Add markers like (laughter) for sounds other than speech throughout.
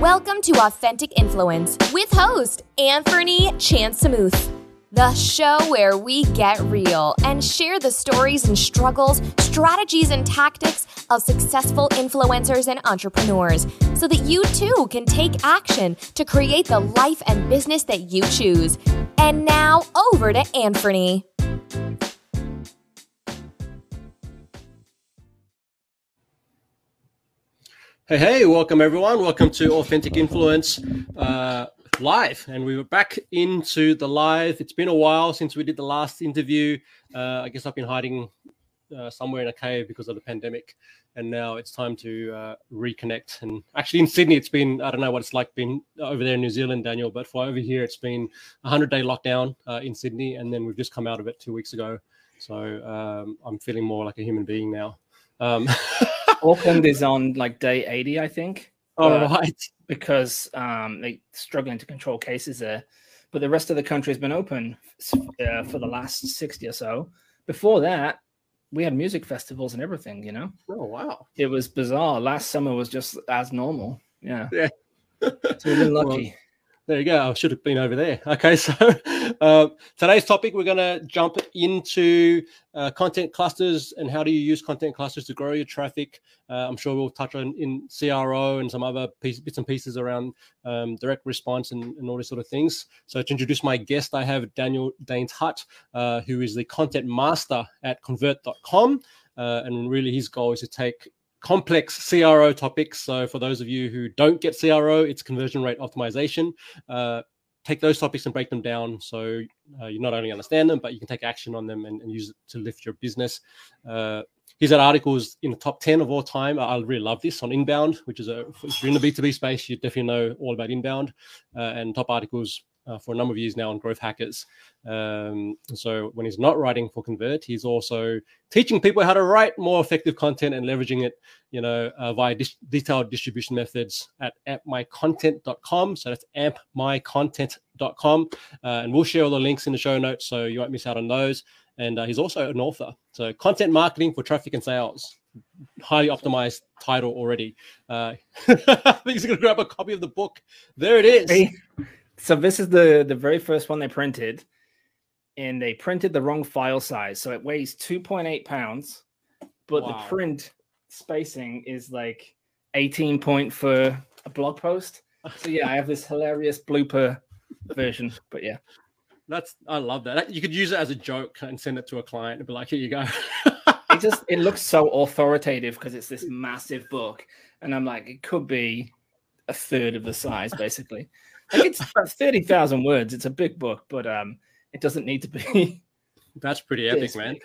Welcome to Authentic Influence with host Anthony Chansamuth, the show where we get real and share the stories and struggles, strategies and tactics of successful influencers and entrepreneurs so that you too can take action to create the life and business that you choose. And now over to Anthony. Hey, hey, welcome everyone. Welcome to Authentic Influence uh, Live. And we were back into the live. It's been a while since we did the last interview. Uh, I guess I've been hiding uh, somewhere in a cave because of the pandemic. And now it's time to uh, reconnect. And actually, in Sydney, it's been, I don't know what it's like being over there in New Zealand, Daniel, but for over here, it's been a 100 day lockdown uh, in Sydney. And then we've just come out of it two weeks ago. So um, I'm feeling more like a human being now. Um, (laughs) Auckland is on like day 80, I think. All uh, right. Because um, they're struggling to control cases there. But the rest of the country has been open uh, for the last 60 or so. Before that, we had music festivals and everything, you know? Oh, wow. It was bizarre. Last summer was just as normal. Yeah. Yeah. so we've been (laughs) lucky. There you go. I should have been over there. (laughs) Okay, so uh, today's topic, we're going to jump into uh, content clusters and how do you use content clusters to grow your traffic. Uh, I'm sure we'll touch on in CRO and some other piece, bits and pieces around um, direct response and, and, all these sort of things. So to introduce my guest, I have Daniel Daines-Hutt, uh, who is the content master at convert.com. Uh, and really his goal is to take complex CRO topics. So for those of you who don't get CRO, it's conversion rate optimization. Uh, take those topics and break them down so uh, you not only understand them, but you can take action on them and, and use it to lift your business. Uh, he's had articles in the top 10 of all time. I, I really love this on inbound, which is a, if you're in the B2B space, you definitely know all about inbound uh, and top articles uh, for a number of years now on growth hackers. Um, so when he's not writing for Convert, he's also teaching people how to write more effective content and leveraging it, you know, uh, via dis- detailed distribution methods at ampmycontent.com. So that's ampmycontent.com. Uh, and we'll share all the links in the show notes so you won't miss out on those. And uh, he's also an author. So content marketing for traffic and sales highly optimized title already. Uh, (laughs) I think he's going to grab a copy of the book. There it is. So this is the the very first one they printed, and they printed the wrong file size, so it weighs two point eight pounds, but wow. the print spacing is like eighteen point for a blog post. So yeah, I have this hilarious blooper version, but yeah. That's I love that. You could use it as a joke and send it to a client and be like, "Here you go." it just (laughs) it looks so authoritative because it's this massive book, and I'm like, it could be a third of the size, basically. It's about thirty thousand words. It's a big book, but um, it doesn't need to be. (laughs) That's pretty epic, man.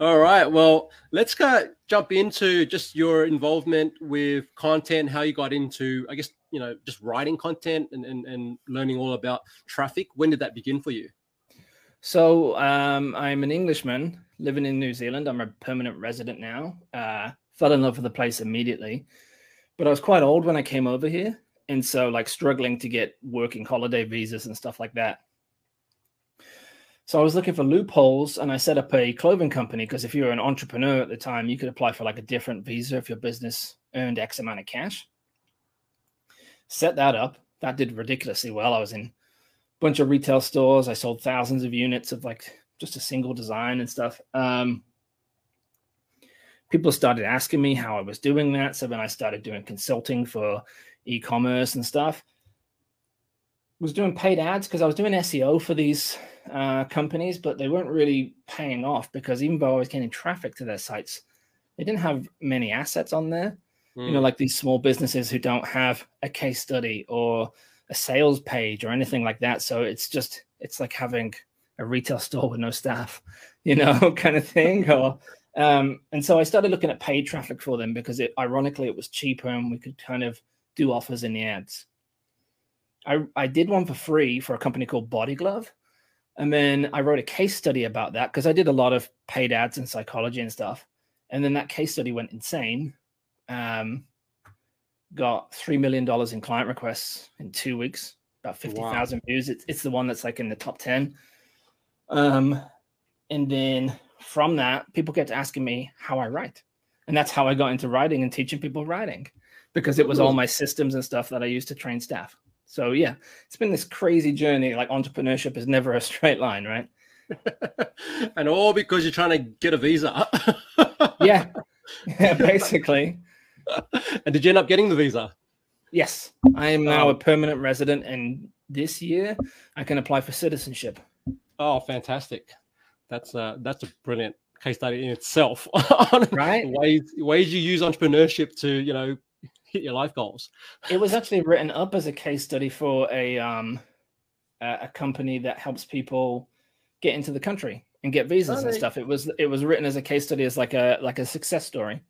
All right. Well, let's go jump into just your involvement with content, how you got into, I guess, you know, just writing content and, and, and learning all about traffic. When did that begin for you? So um, I'm an Englishman living in New Zealand. I'm a permanent resident now. Uh, fell in love with the place immediately, but I was quite old when I came over here and so like struggling to get working holiday visas and stuff like that. So I was looking for loopholes and I set up a clothing company because if you were an entrepreneur at the time, you could apply for like a different visa if your business earned X amount of cash. Set that up. That did ridiculously well. I was in a bunch of retail stores. I sold thousands of units of like just a single design and stuff. Um, people started asking me how I was doing that. So then I started doing consulting for e-commerce and stuff. Was doing paid ads because I was doing SEO for these uh, companies, but they weren't really paying off because even though I was getting traffic to their sites, they didn't have many assets on there. Mm. You know, hmm. like these small businesses who don't have a case study or a sales page or anything like that. So it's just it's like having a retail (laughs) store with no staff, you know, (laughs) kind of thing. Or um, and so I started looking at paid traffic for them because it ironically it was cheaper and we could kind of do offers in the ads. I, I did one for free for a company called Body Glove. And then I wrote a case study about that because I did a lot of paid ads in psychology and stuff. And then that case study went insane. Um, got $3 million in client requests in two weeks, about 50,000 wow. views. It's, it's the one that's like in the top 10. Um, and then from that, people kept asking me how I write. And that's how I got into writing and teaching people writing because it was all my systems and stuff that I used to train staff. So yeah, it's been this crazy journey. Like entrepreneurship is never a (laughs) straight line, right? (laughs) and all because you're trying to get a visa. (laughs) yeah. yeah, basically. and did you end up getting the visa? Yes, I am now oh. a permanent resident, and this year I can apply for citizenship. Oh, fantastic! That's uh, that's a brilliant case study in itself. right? ways ways you use entrepreneurship to you know (laughs) hit your life goals. It was actually written up as a case study for a um a company that helps people get into the country and get visas and stuff. It was it was written as a case study as like a like a success story.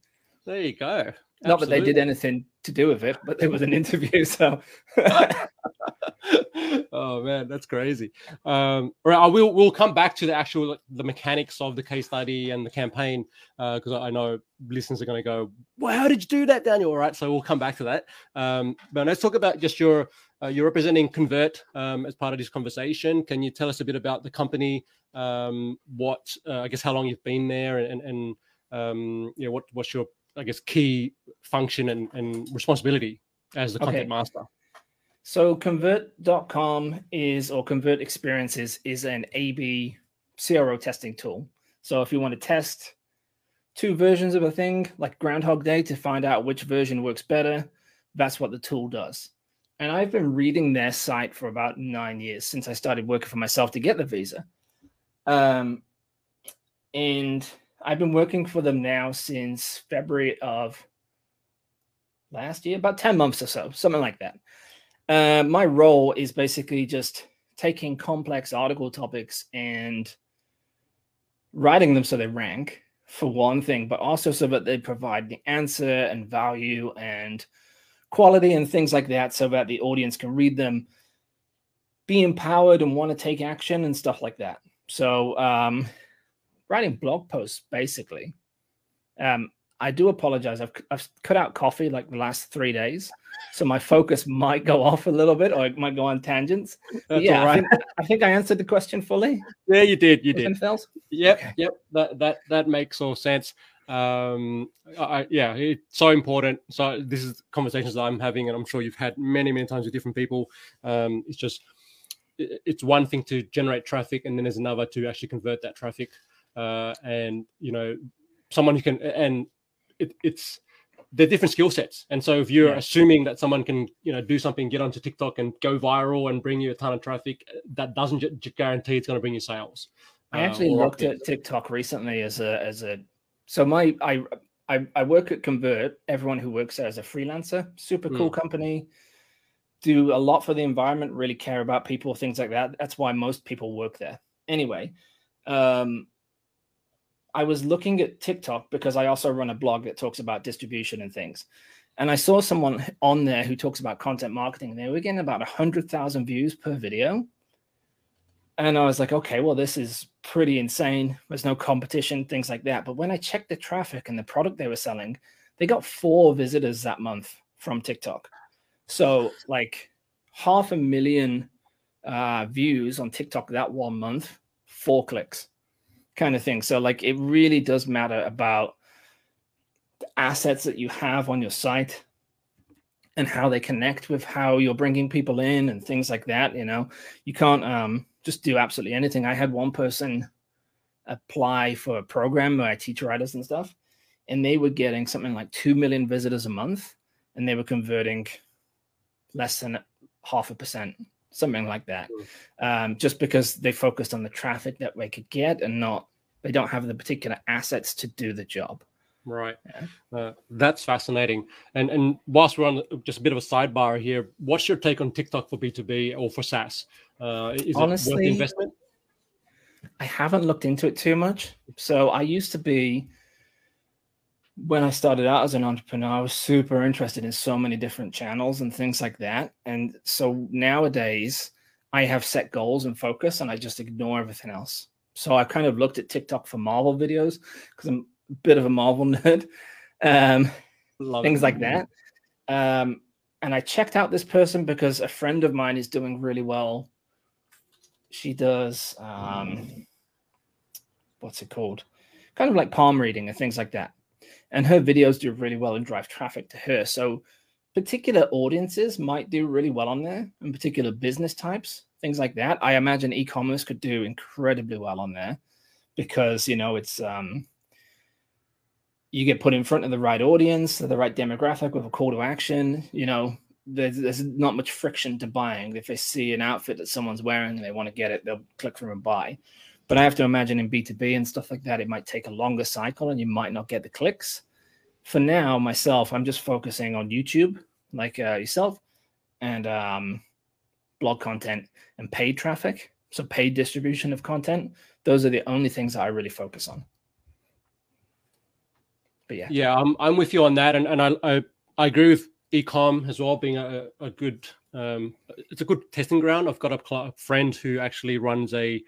There you go. Not that they did anything to do with it, but it was an (laughs) interview. So, (laughs) (laughs) oh man, that's crazy. Um, all right, I will we'll come back to the actual the mechanics of the case study and the campaign because uh, I know listeners are going to go, "Well, how did you do that, Daniel?" All right, so we'll come back to that. Um, but let's talk about just your uh, you're representing Convert um, as part of this conversation. Can you tell us a bit about the company? Um, what uh, I guess how long you've been there, and and um, you know what what's your I guess, key function and, and responsibility as the content okay. master? So convert.com is or convert experiences is an AB CRO testing tool. So if you want to test two versions of a thing like Groundhog Day to find out which version works better, that's what the tool does. And I've been reading their site for about nine years since I started working for myself to get the visa. Um, and I've been working for them now since February of last year, about 10 months or so, something like that. Uh, my role is basically just taking complex article topics and writing them so they rank for one thing, but also so that they provide the answer and value and quality and things like that so that the audience can read them, be empowered and want to take action and stuff like that. So, um, writing blog posts basically. Um, I do apologize. I've, I've cut out coffee like the last three days, so my focus (laughs) might go off a little bit, or it might go on tangents. yeah, I think, I, think, I answered the question fully. Yeah, you did. You did. Yep, okay. yep. That that that makes all sense. Um, I, yeah, it's so important. So this is conversations that I'm having, and I'm sure you've had many, many times with different people. Um, it's just it's one thing to generate traffic, and then there's another to actually convert that traffic uh, and you know someone who can and it, it's they're different skill sets and so if you're yeah. assuming that someone can you know do something get onto tiktok and go viral and bring you a ton of traffic that doesn't guarantee it's going to bring you sales i actually uh, looked at tiktok recently as a as a so my i I, I work at Convert. Everyone who works there as a freelancer, super cool mm. company. Do a lot for the environment. Really care about people, things like that. That's why most people work there. Anyway, um, I was looking at TikTok because I also run a blog that talks about distribution and things. And I saw someone on there who talks about content marketing. And they were getting about 100,000 views per video. And I was like, okay, well, this is pretty insane. There's no competition, things like that. But when I checked the traffic and the product they were selling, they got four visitors that month from TikTok. So, like half a million uh, views on TikTok that one month, four clicks kind of thing. So like it really does matter about the assets that you have on your site and how they connect with how you're bringing people in and things like that. You know, you can't um, just do absolutely anything. I had one person apply for a program where I teach writers and stuff, and they were getting something like 2 million visitors a month, and they were converting less than half a percent something like that. Um, just because they focused on the traffic that they could get and not they don't have the particular assets to do the job. Right. Yeah. Uh, that's fascinating. And and whilst we're on just a bit of a sidebar here, what's your take on TikTok for B two B or for SaaS? Uh, is Honestly, it worth investment? I haven't looked into it too much. So I used to be when I started out as an entrepreneur, I was super interested in so many different channels and things like that. And so nowadays, I have set goals and focus, and I just ignore everything else. So I kind of looked at TikTok for Marvel videos because I'm a bit of a Marvel (laughs) nerd, um, things it. like that. Um, and I checked out this person because a friend of mine is doing really well. She does, um, what's it called? Kind of like palm reading and things like that and her videos do really well and drive traffic to her. So particular audiences might do really well on there, and particular business types, things like that. I imagine e-commerce could do incredibly well on there because you know it's um, you get put in front of the right audience, the right demographic with a call to action. You know, there's, there's not much friction to buying. If they see an outfit that someone's wearing and they want to get it, they'll click through and buy. But I have to imagine in B2B and stuff like that, it might take a longer cycle and you might not get the clicks. For now, myself, I'm just focusing on YouTube, like uh, yourself, and um, blog content and paid traffic. So, paid distribution of content. Those are the only things that I really focus on but yeah, yeah, I'm I'm with you on that, and and I I, I agree with ecom as well being a, a good um it's a good testing ground. I've got a, cl- friend who actually runs a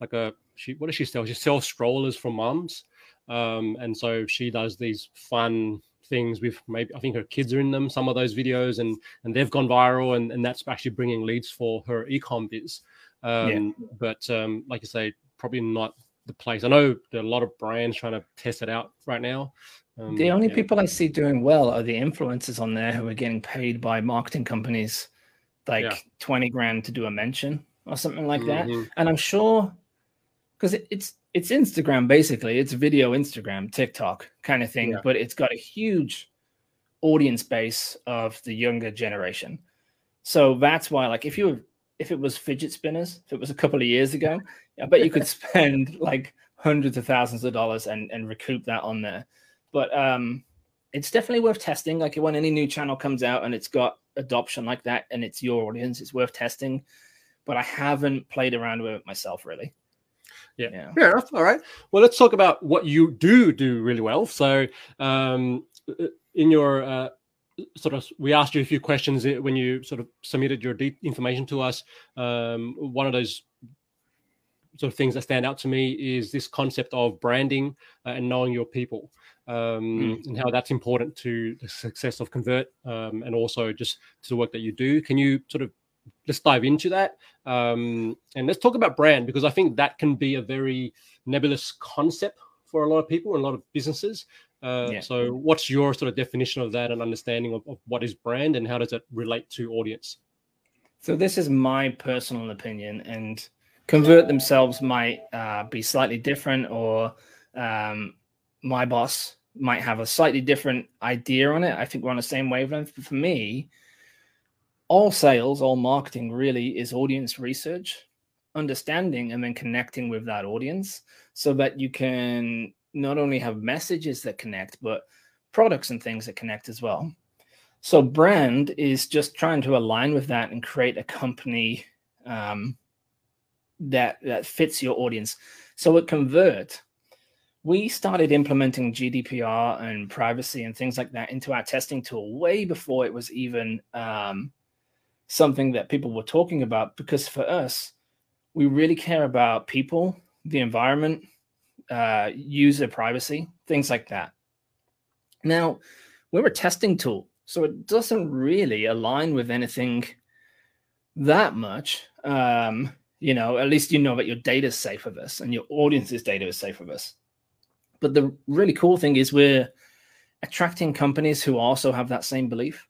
like a she what does she sell? She sells strollers for mums, um, and so she does these fun things with maybe I think her kids are in them. Some of those videos, and and they've gone viral, and and that's actually bringing leads for her ecom biz. Um, yeah. But um, like I say, probably not the place. I know there are a lot of brands trying to test it out right now. Um, the only yeah. people I see doing well are the influencers on there who are getting paid by marketing companies like yeah. 20 grand to do a mention or something like mm-hmm. that. And I'm sure because it, it's it's Instagram basically, it's video Instagram, TikTok kind of thing, yeah. but it's got a huge audience base of the younger generation. So that's why, like, if you were, if it was fidget spinners, if it was a couple of years ago, I bet you could (laughs) spend like hundreds of thousands of dollars and and recoup that on there. But um, it's definitely worth testing. Like when any new channel comes out and it's got adoption like that and it's your audience, it's worth testing. But I haven't played around with it myself really. Yeah. yeah. Fair enough. All right. Well, let's talk about what you do do really well. So, um, in your uh, sort of, we asked you a few questions when you sort of submitted your deep information to us. Um, one of those sort of things that stand out to me is this concept of branding uh, and knowing your people um, mm. and how that's important to the success of Convert um, and also just to the work that you do. Can you sort of let's dive into that um, and let's talk about brand because I think that can be a very nebulous concept for a lot of people and a lot of businesses. Uh, yeah. So, what's your sort of definition of that and understanding of, of what is brand and how does it relate to audience? So, this is my personal opinion, and convert themselves might uh, be slightly different, or um, my boss might have a slightly different idea on it. I think we're on the same wavelength. But for me, all sales, all marketing really is audience research, understanding, and then connecting with that audience so that you can not only have messages that connect, but products and things that connect as well. So, brand is just trying to align with that and create a company um, that that fits your audience. So, at Convert, we started implementing GDPR and privacy and things like that into our testing tool way before it was even um, something that people were talking about. Because for us, we really care about people, the environment, uh, user privacy, things like that. Now, we're a testing tool, so it doesn't really align with anything that much. Um, you know, at least you know that your data is safe with us and your audience's data is safe with us. But the really cool thing is we're attracting companies who also have that same belief,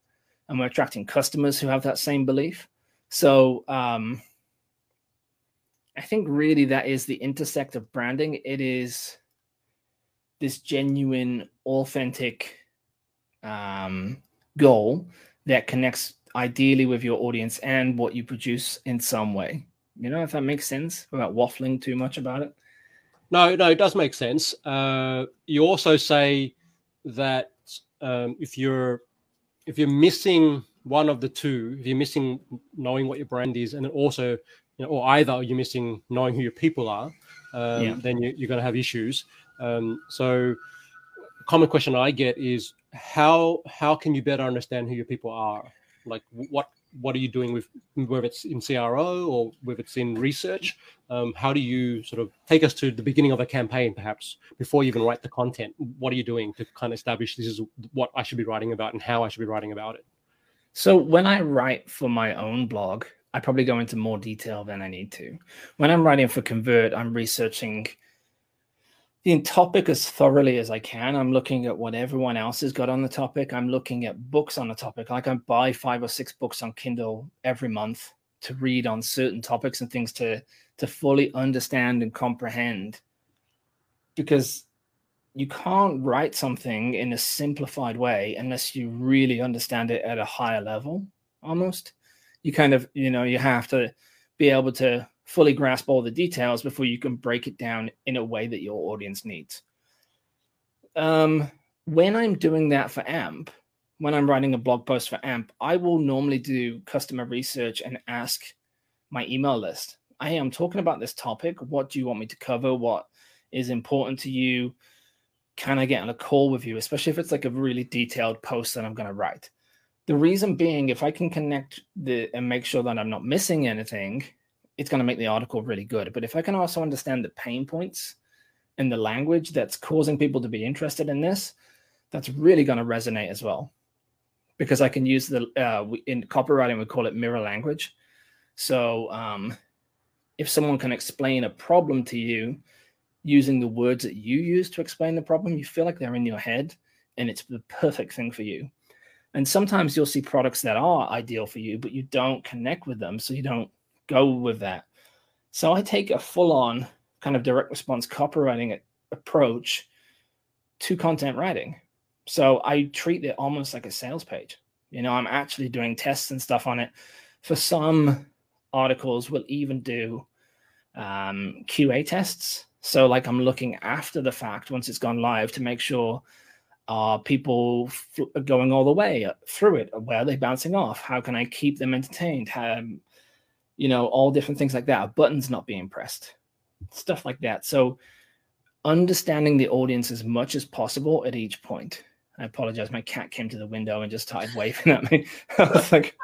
and we're attracting customers who have that same belief. So um, I think really that is the intersect of branding. It is this genuine, authentic um, goal that connects ideally with your audience and what you produce in some way. You know, if that makes sense without waffling too much about it. No, no, it does make sense. Uh, you also say that um, if you're if you're missing one of the two, if you're missing knowing what your brand is, and then also, you know, or either you're missing knowing who your people are, um, yeah. then you, are going to have issues. Um, so, a common question I get is how how can you better understand who your people are? Like, what what are you doing with whether it's in CRO or whether it's in research? Um, how do you sort of take us to the beginning of a campaign, perhaps before you even write the content? What are you doing to kind of establish this is what I should be writing about and how I should be writing about it? So when I write for my own blog, I probably go into more detail than I need to. When I'm writing for Convert, I'm researching in topic as thoroughly as I can. I'm looking at what everyone else has got on the topic. I'm looking at books on the topic. Like I buy five or six books on Kindle every month to read on certain topics and things to to fully understand and comprehend. Because you can't write something in a simplified way unless you really understand it at a higher level almost you kind of you know you have to be able to fully grasp all the details before you can break it down in a way that your audience needs. Um, when i'm doing that for amp when i'm writing a blog post for amp i will normally do customer research and ask my email list. Hey i'm talking about this topic. What do you want me to cover? What is important to you? Can I get on a call with you, especially if it's like a really detailed post that I'm going to write? The reason being, if I can connect the and make sure that I'm not missing anything, it's going to make the article really good. But if I can also understand the pain points and the language that's causing people to be interested in this, that's really going to resonate as well. Because I can use the uh, in copywriting we call it mirror language. So um, if someone can explain a problem to you using the words that you use to explain the problem, you feel like they're in your head and it's the perfect thing for you. And sometimes you'll see products that are ideal for you, but you don't connect with them. So you don't go with that. So I take a full on kind of direct response copywriting approach to content writing. So I treat it almost like a sales page. You know, I'm actually doing tests and stuff on it. For some articles, we'll even do um, QA tests so like I'm looking after the fact once it's gone live to make sure are people f- going all the way through it? Where are they bouncing off? How can I keep them entertained? You know, all different things like that. A button's not being pressed, stuff like that. So understanding the audience as much as possible at each point. I apologize. My cat came to the window and just started waving at me. (laughs) I was like,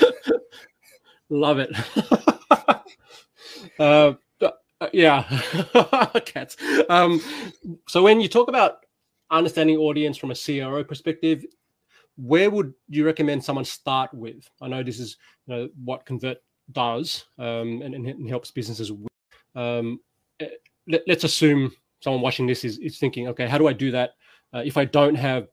(laughs) love it. (laughs) uh, uh, yeah, cats. Um, so when you talk about understanding audience from a CRO perspective, where would you recommend someone start with? I know this is you know, what Convert does um, and, and, helps businesses. With. Um, eh, let, us assume someone watching this is, is thinking, okay, how do I do that? Uh, if I don't have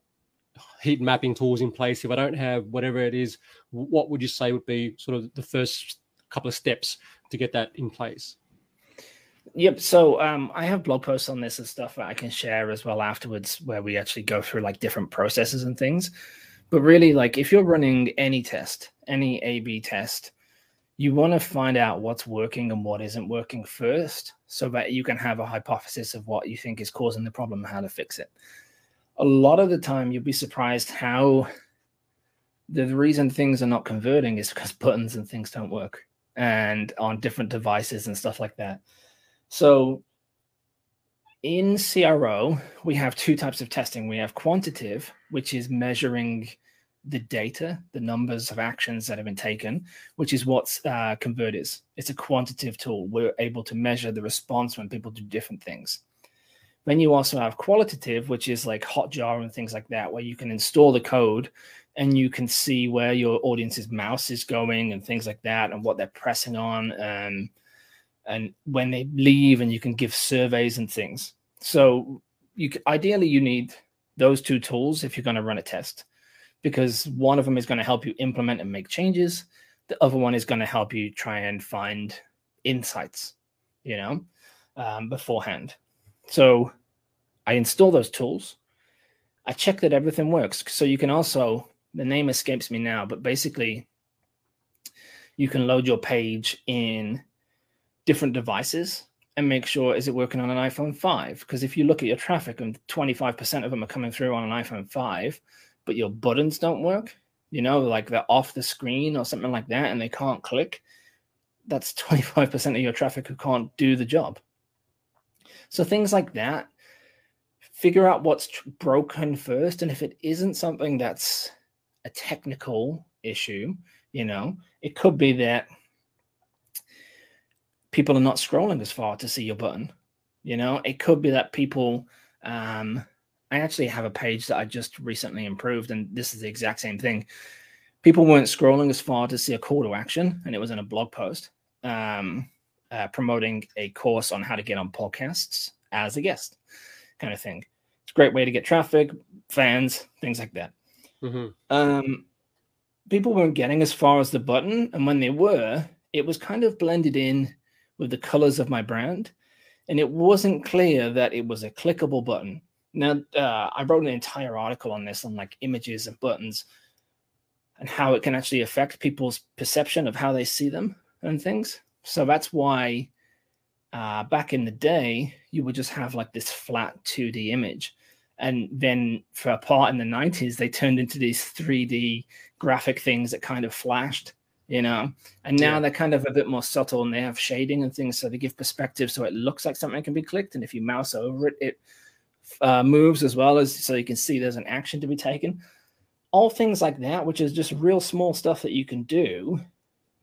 heat mapping tools in place, if I don't have whatever it is, what would you say would be sort of the first couple of steps to get that in place? Yep. So um, I have blog posts on this and stuff that I can share as well afterwards, where we actually go through like different processes and things. But really, like if you're running any test, any A/B test, you want to find out what's working and what isn't working first, so that you can have a hypothesis of what you think is causing the problem and how to fix it. A lot of the time, you'll be surprised how the reason things are not converting is because (laughs) buttons and things don't work and on different devices and stuff like that. So in CRO, we have two types of testing. We have quantitative, which is measuring the data, the numbers of actions that have been taken, which is what uh, Convert is. It's a quantitative tool. We're able to measure the response when people do different things. Then you also have qualitative, which is like Hotjar and things like that, where you can install the code and you can see where your audience's mouse is going and things like that and what they're pressing on. And and when they leave and you can give surveys and things so you ideally you need those two tools if you're going to run a test because one of them is going to help you implement and make changes. The other one is going to help you try and find insights you know um, beforehand. So i install those tools. I check that everything works. So you can also the name escapes me now but basically you can load your page in different devices and make sure is it working on an iPhone 5? Because if you look at your traffic and 25% of them are coming through on an iPhone 5, but your buttons don't work, you know, like they're off the screen or something like that and they can't click, that's (laughs) 25% of your traffic who can't do the job. So things like that, figure out what's broken first. And if it isn't something that's a technical issue, you know, it could be that people are not scrolling as far to see your button. You know, it could be that people. Um, I actually have a page that I just recently improved, and this is the exact same thing. People weren't scrolling as far to see a call to action, and it was in a blog post um, uh, promoting a course on how to get on podcasts as a guest, kind of thing. It's a great way to get traffic, fans, things like that. Mm-hmm. Um, people weren't getting as far as the button, and when they were, it was kind of blended in with the colors of my brand, and it wasn't clear that it was a clickable button. Now, uh, I wrote an entire article on this on like images and buttons and how it can actually affect people's perception of how they see them and things. So that's why uh, back in the day, you would just have like this flat 2D image. And then for a part in the 90s, they turned into these 3D graphic things that kind of flashed, you know. And now yeah. they're kind of a bit more subtle and they have shading and things. So they give perspective so it looks like something can be clicked. And if you mouse over it, it uh, moves as well as so you can see there's an action to be taken. All things like that, which is just real small stuff that you can do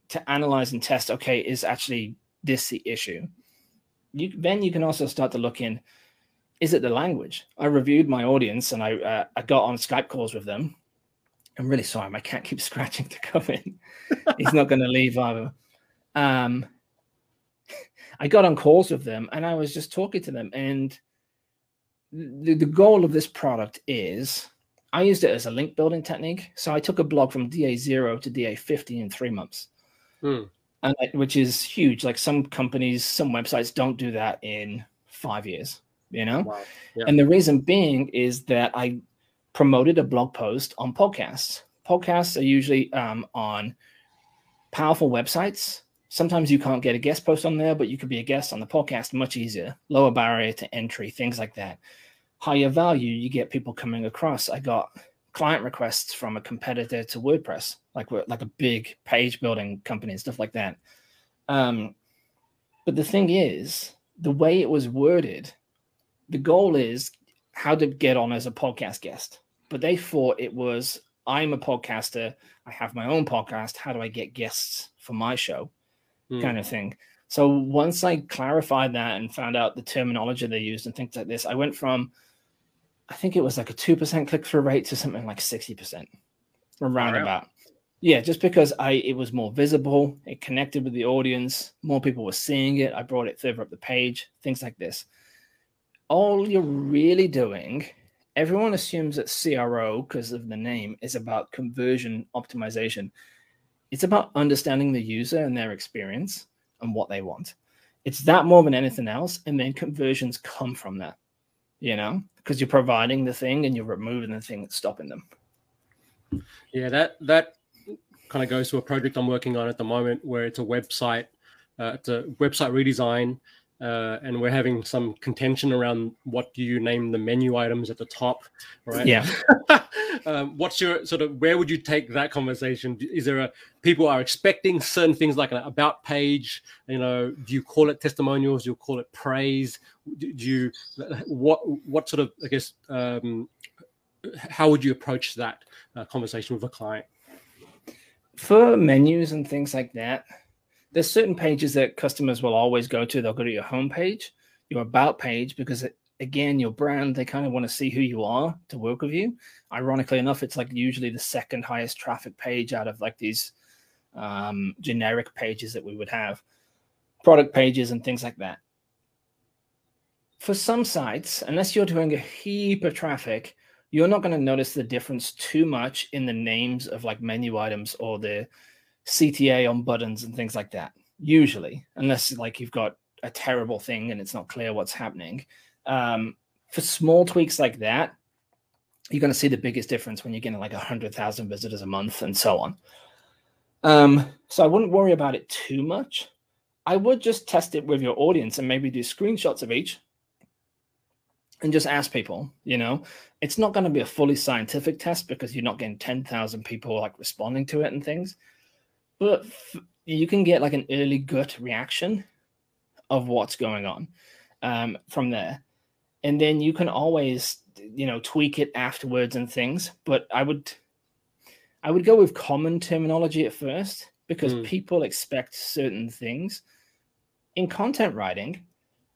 to analyze and test. Okay, is actually this the issue? You, then you can also start to look in. Is it the language? I reviewed my audience and I uh, I got on Skype calls with them. I'm really sorry, my cat keeps (laughs) scratching to come in. He's not going to leave either. Um, (laughs) I got on calls with them and I was just talking to them and the, the goal of this product is I used it as a link building technique. So I took a blog from DA0 to DA50 in three months, hmm. and which is huge. Like some companies, some websites don't do that in five years, you know? Wow. Yeah. And the reason being is that I promoted a blog post on podcasts. Podcasts are usually um, on powerful websites. Sometimes you can't get a guest post on there, but you could be a guest on the podcast much easier, lower barrier to entry, things like that higher value, you get people coming across. I got client requests from a competitor to WordPress, like like a big page building company and stuff like that. Um, but the thing is, the way it was worded, the goal is how to get on as a podcast guest. But they thought it was I'm a podcaster, I have my own podcast. How do I get guests for my show? Mm. Kind of thing. So once I clarified that and found out the terminology they used and things like this, I went from I think it was like a 2% click through rate to something like 60% around about. Yeah, just because I it was more visible, it connected with the audience, more people were seeing it. I brought it further up the page, things like this. All you're really doing, everyone assumes that CRO, because of the name, is about conversion optimization. It's about understanding the user and their experience and what they want. It's that more than anything else. And then conversions come from that you know, because you're providing the thing and you're removing the thing that's stopping them. Yeah, that that kind of goes to a project I'm working on at the moment where it's a website, uh, it's a website redesign, uh, and we're having some contention around what do you name the menu items at the top, right? Yeah. (laughs) um, what's your sort of where would you take that conversation? Is there a people are expecting certain things like an about page? You know, do you call it testimonials? Do you call it praise? Do you what what sort of I guess um, how would you approach that uh, conversation with a client? For menus and things like that, there's certain pages that customers will always go to. They'll go to your homepage, your about page, because it, again, your brand, they kind of want to see who you are to work with you. Ironically enough, it's like usually the second highest traffic page out of like these um, generic pages that we would have, product pages and things like that. For some sites, unless you're doing a heap of traffic, you're not going to notice the difference too much in the names of like menu items or the CTA on buttons and things like that. Usually, unless like you've got a terrible thing and it's not clear what's happening. Um, for small tweaks like that, you're going to see the biggest difference when you're getting like 100,000 visitors a month and so on. Um, so I wouldn't worry about it too much. I would just test it with your audience and maybe do screenshots of each and just ask people, you know, it's not going to be a fully scientific test because you're not getting 10,000 people like responding to it and things but you can get like an early gut reaction of what's going on um, from there. And then you can always you know tweak it afterwards and things but i would i would go with common terminology at first because mm. people expect certain things. In content writing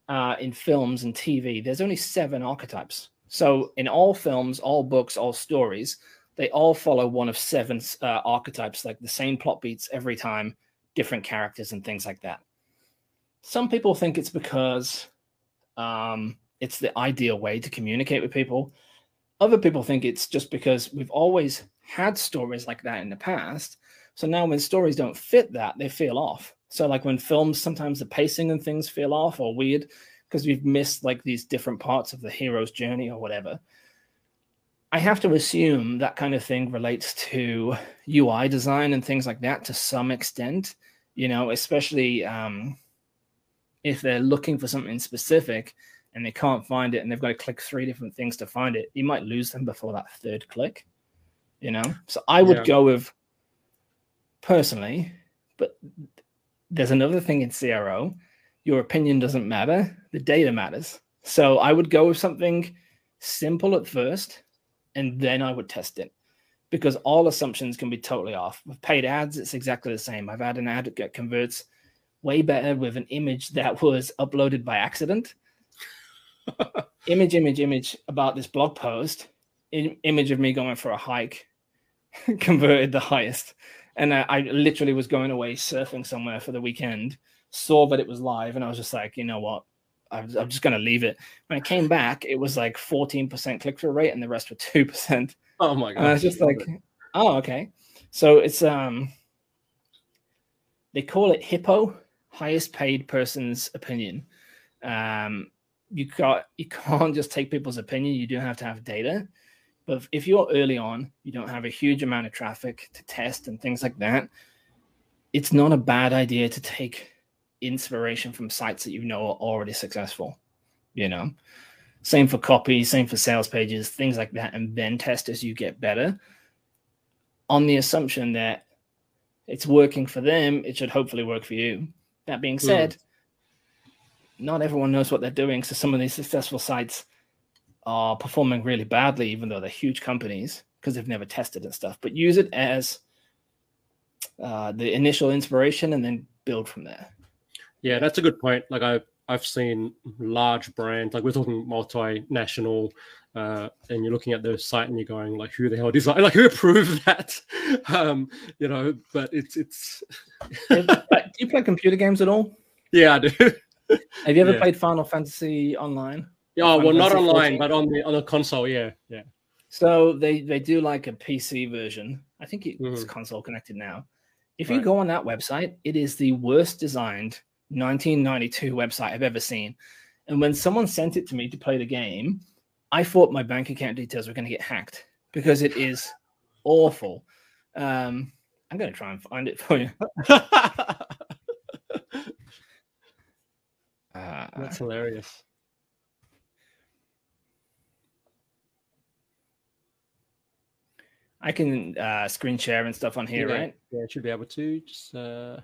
uh, in films and tv there's only seven archetypes so in all films all books all stories they all follow one of seven uh, archetypes, like the same plot beats every time, different characters and things like that. Some people think it's because Um, it's the ideal way to communicate with people. Other people think it's just because we've always had stories like that in the past. So now when stories don't fit that, they feel off. So like when films, sometimes the pacing and things feel off or weird because we've missed like these different parts of the hero's journey or whatever. I have to assume that kind of thing relates to UI design and things like that to some extent, you know, especially um, if they're looking for something specific and they can't find it and they've got to click three different things to find it, you might lose them before that third click, you know? So I would yeah. go with personally, but there's another thing in CRO. Your opinion doesn't matter, the data matters. So I would go with something simple at first and then I would test it because all assumptions can be totally off. With paid ads, it's exactly the same. I've had an ad that converts way better with an image that was uploaded by accident. (laughs) image, image, image about this blog post. Image of me going for a hike (laughs) converted the highest. And I, I literally was going away surfing somewhere for the weekend, saw that it was live, and I was just like, you know what? I'm, I'm just going to leave it. When I came back, it was like 14% click through rate, and the rest were 2%. Oh my god! And I was just like, oh, okay. So it's um, they call it Hippo, highest paid person's opinion. Um, you got you can't just take people's opinion. You do have to have data. But if you're early on, you don't have a huge amount of traffic to test and things like that. It's not a bad idea to take inspiration from sites that you know are already successful. You know, same for copy, same for sales pages, things like that, and then test as you get better on the assumption that it's working for them, it should hopefully work for you. That being said, mm. not everyone knows what they're doing. So some of these successful sites are performing really badly, even though they're huge companies because they've never tested and stuff. But use it as uh, the initial inspiration and then build from there. Yeah, that's a good point. Like I, I've seen large brands, like we're talking multinational, uh, and you're looking at their site and you're going like, who the hell designed, like who approved (laughs) that? Um, you know, but it's it's. do you play computer games at all? (laughs) Yeah, I do. Have you ever yeah. played Final Fantasy online? Yeah, oh, well, not online, 14? but on the on the console. Yeah, yeah. So they they do like a PC version. I think it's mm. console connected now. If right. you go on that website, it is the worst designed 1992 website I've ever seen. And when someone sent it to me to play the game, I thought my bank account details were going to get hacked because it is awful. Um, I'm going to try and find it for you. (laughs) uh, That's hilarious. I can uh, screen share and stuff on here, yeah, right? Yeah, should be able to. Just uh...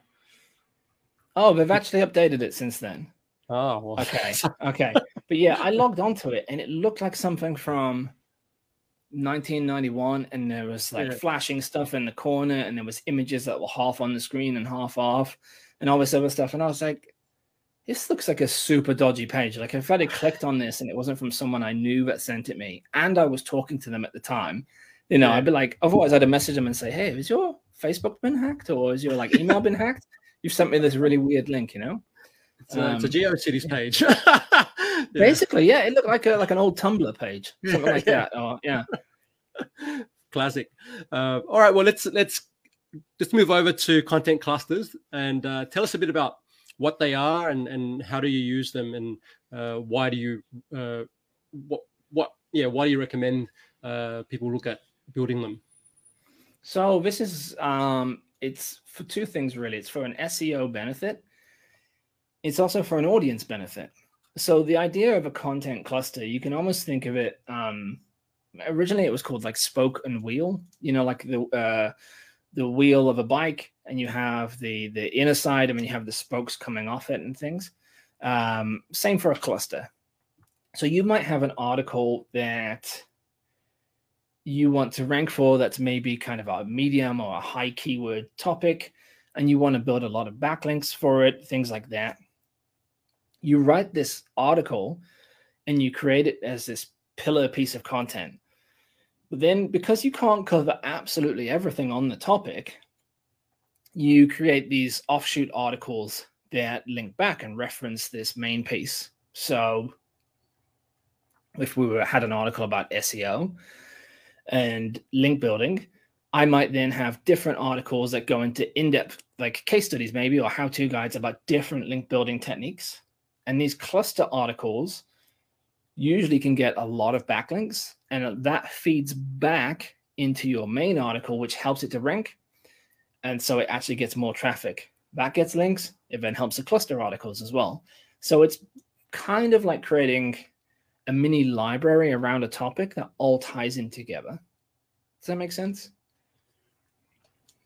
Oh, they've actually updated it since then. Oh, well. okay, (laughs) okay. But yeah, I logged onto it and it looked like something from 1991, and there was like yeah. flashing stuff in the corner, and there was images that were half on the screen and half off, and all this other stuff. And I was like, this looks like a super dodgy page. Like if I had clicked on this and it wasn't from someone I knew that sent it me, and I was talking to them at the time, you know, yeah. I'd be like, otherwise I'd have messaged them and say, hey, has your Facebook been hacked or has your like email been hacked? You've sent me this really weird link, you know? It's a, um, it's a um, GeoCities page. (laughs) yeah. Basically, yeah, it looked like a like an old Tumblr page, something like yeah. that. Or yeah, (laughs) classic. Uh, all right, well let's let's just move over to content clusters and uh, tell us a bit about what they are and and how do you use them and uh, why do you uh, what what yeah why do you recommend uh, people look at building them? So this is um, it's for two things really. It's for an SEO benefit. It's also for an audience benefit. So the idea of a content cluster, you can almost think of it. Um, originally, it was called like spoke and wheel. You know, like the uh, the wheel of a bike, and you have the the inner side, and then you have the spokes coming off it and things. Um, same for a cluster. So you might have an article that you want to rank for that's maybe kind of a medium or a high keyword topic, and you want to build a lot of backlinks for it, things like that. You write this article and you create it as this pillar piece of content. But then, because you can't cover absolutely everything on the topic, you create these offshoot articles that link back and reference this main piece. So if we were, had an article about SEO and link building, I might then have different articles that go into in-depth, like case studies maybe, or how-to guides about different link building techniques. And these cluster articles usually can get a lot of backlinks, and that feeds back into your main article, which helps it to rank. And so it actually gets more traffic. That gets links. It then helps the cluster articles as well. So it's kind of like creating a mini library around a topic that all ties in together. Does that make sense?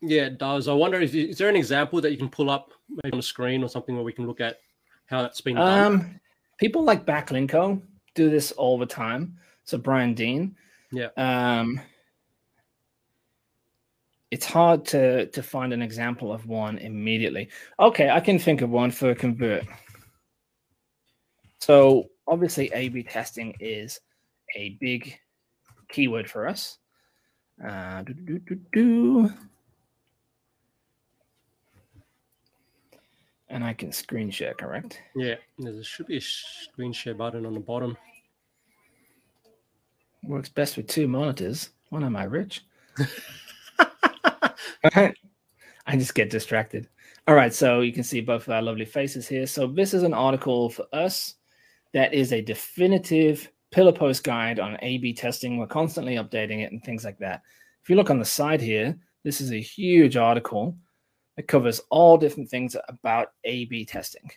Yeah, it does. I wonder if is there an example that you can pull up maybe on the screen or something where we can look at how that's been done? Um, people like Backlinko do this all the time. So Brian Dean. Yeah. Um, it's hard to to find an example of one immediately. Okay, I can think of one for convert. So obviously, A/B testing is a big keyword for us. Uh, do, do, do, do. And I can screen share, correct? Yeah, there should be a screen share button on the bottom. Works best with two monitors. When am I rich? (laughs) (laughs) I just get distracted. All right, so you can see both of our lovely faces here. So this is an article for us that is a definitive pillar post guide on A/B testing. We're constantly updating it and things like that. If you look on the side here, this is a huge article it covers all different things about A/B testing.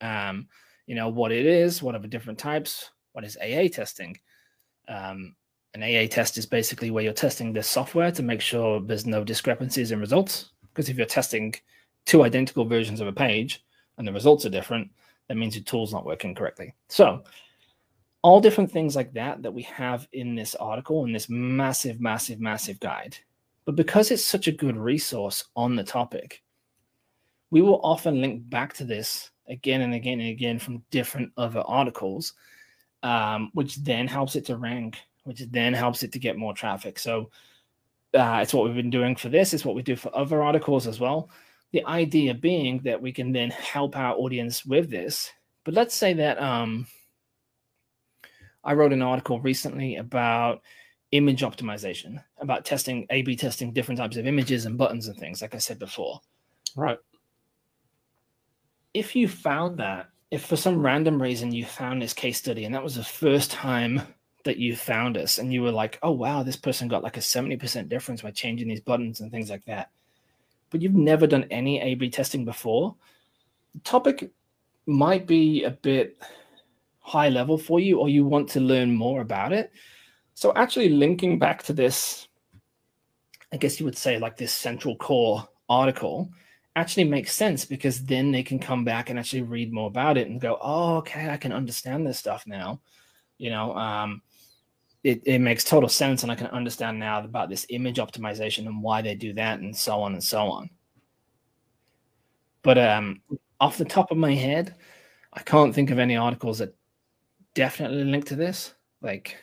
Um, you know what it is, what are the different types, what is AA testing. Um, an AA test is basically where you're testing the software to make sure there's no discrepancies in results. Because if you're testing two identical versions of a page and the results are different, that means your tool's not working correctly. So, all different things like that that we have in this article in this massive, massive, massive guide. But because it's such a good resource on the topic, we will often link back to this again and again and again from different other articles, um, which then helps it to rank, which then helps it to get more traffic. So uh, it's what we've been doing for this. It's what we do for other articles as well. The idea being that we can then help our audience with this. But let's say that um, I wrote an article recently about image optimization, about testing A B testing different types of images and buttons and things, like I said before. Right. If you found that, if for some random reason you found this case study and that was the first time that you found us and you were like, oh, wow, this person got like a 70% difference by changing these buttons and things like that, but you've never done any A B testing before, the topic might be a bit high level for you or you want to learn more about it so actually linking back to this, I guess you would say like this central core article actually makes sense because then they can come back and actually read more about it and go, oh, okay, I can understand this stuff now. You know, um, it, it makes total sense and I can understand now about this image optimization and why they do that and so on and so on. But um, off the top of my head, I can't think of any articles that definitely link to this. Like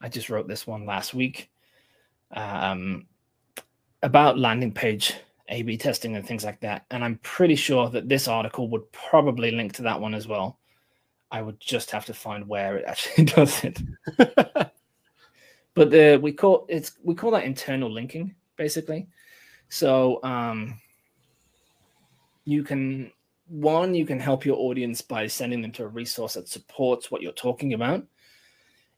I just wrote this one last week um, about landing page A B testing and things like that. And I'm pretty sure that this article would probably link to that one as well. I would just have to find where it actually (laughs) does it. but the, we call it's we call that internal linking basically. So um, you can one you can help your audience by sending them to a resource that supports what you're talking about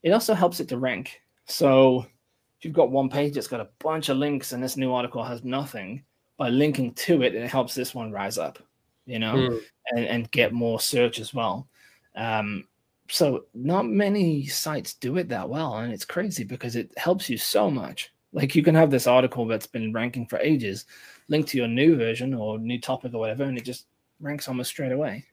it also helps it to rank. So if you've got one page that's got a bunch of links and this new article has nothing, by linking to it, it helps this one rise up, you know, mm. and, and get more search as well. Um, so not many sites do it that well, and it's crazy because it helps you so much. Like you can have this article that's been ranking for ages, linked to your new version or new topic or whatever, and it just ranks almost straight away.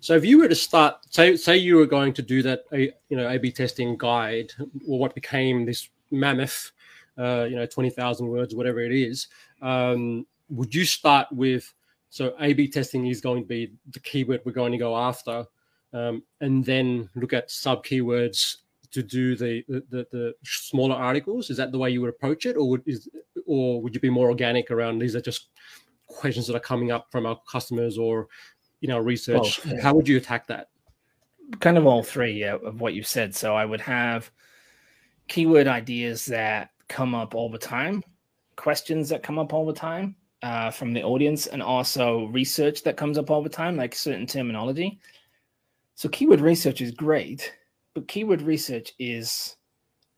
So if you were to start, say, say you were going to do that, you know, A/B testing guide, or what became this mammoth, uh, you know, twenty thousand words, whatever it is, um, would you start with? So A/B testing is going to be the keyword we're going to go after, um, and then look at sub keywords to do the, the, the smaller articles. Is that the way you would approach it, or would is or would you be more organic around these are just questions that are coming up from our customers or you know research how would you attack that kind of all three yeah, of what you said. So I would have keyword ideas that come up all the time, questions that come up all the time uh, from the audience, and also research that comes up all the time, like certain terminology. So keyword research is great, but keyword research is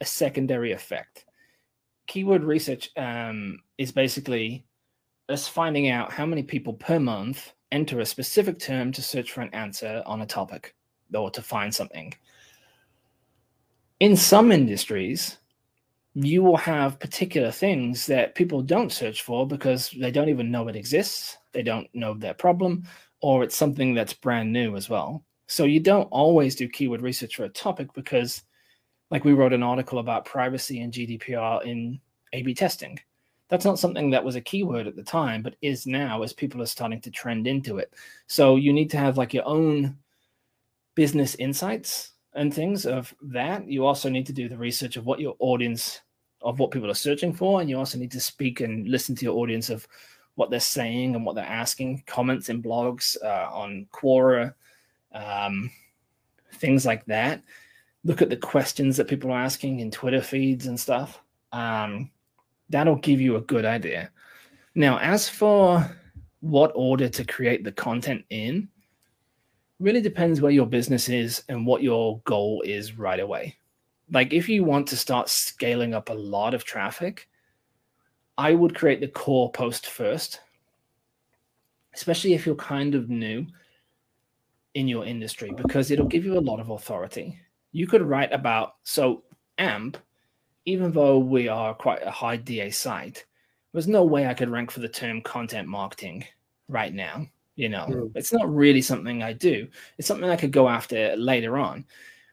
a secondary effect. Keyword research um, is basically us finding out how many people per month enter a specific term to search for an answer on a topic or to find something. In some industries, you will have particular things that people don't search for because they don't even know it exists, they don't know their problem, or it's something that's brand new as well. So you don't always do keyword research for a topic because, like, we wrote an article about privacy and GDPR in A B testing. That's not something that was a keyword at the time, but is now as people are starting to trend into it. So you need to have like your own business insights and things of that. You also need to do the research of what your audience, of what people are searching for. And you also need to speak and listen to your audience of what they're saying and what they're asking, comments in blogs, uh, on Quora, um, things like that. Look at the questions that people are asking in Twitter feeds and stuff. Um, that'll give you a good idea. Now, as for what order to create the content in, really depends where your business is and what your goal is right away. Like if you want to start scaling up a lot of traffic, I would create the core post first, especially if you're kind of new in your industry, because it'll give you a lot of authority. You could write about, so AMP, even though we are quite a high DA site, there's no way I could rank for the term content marketing right now you know, mm. it's not really something I do. It's something I could go after later on.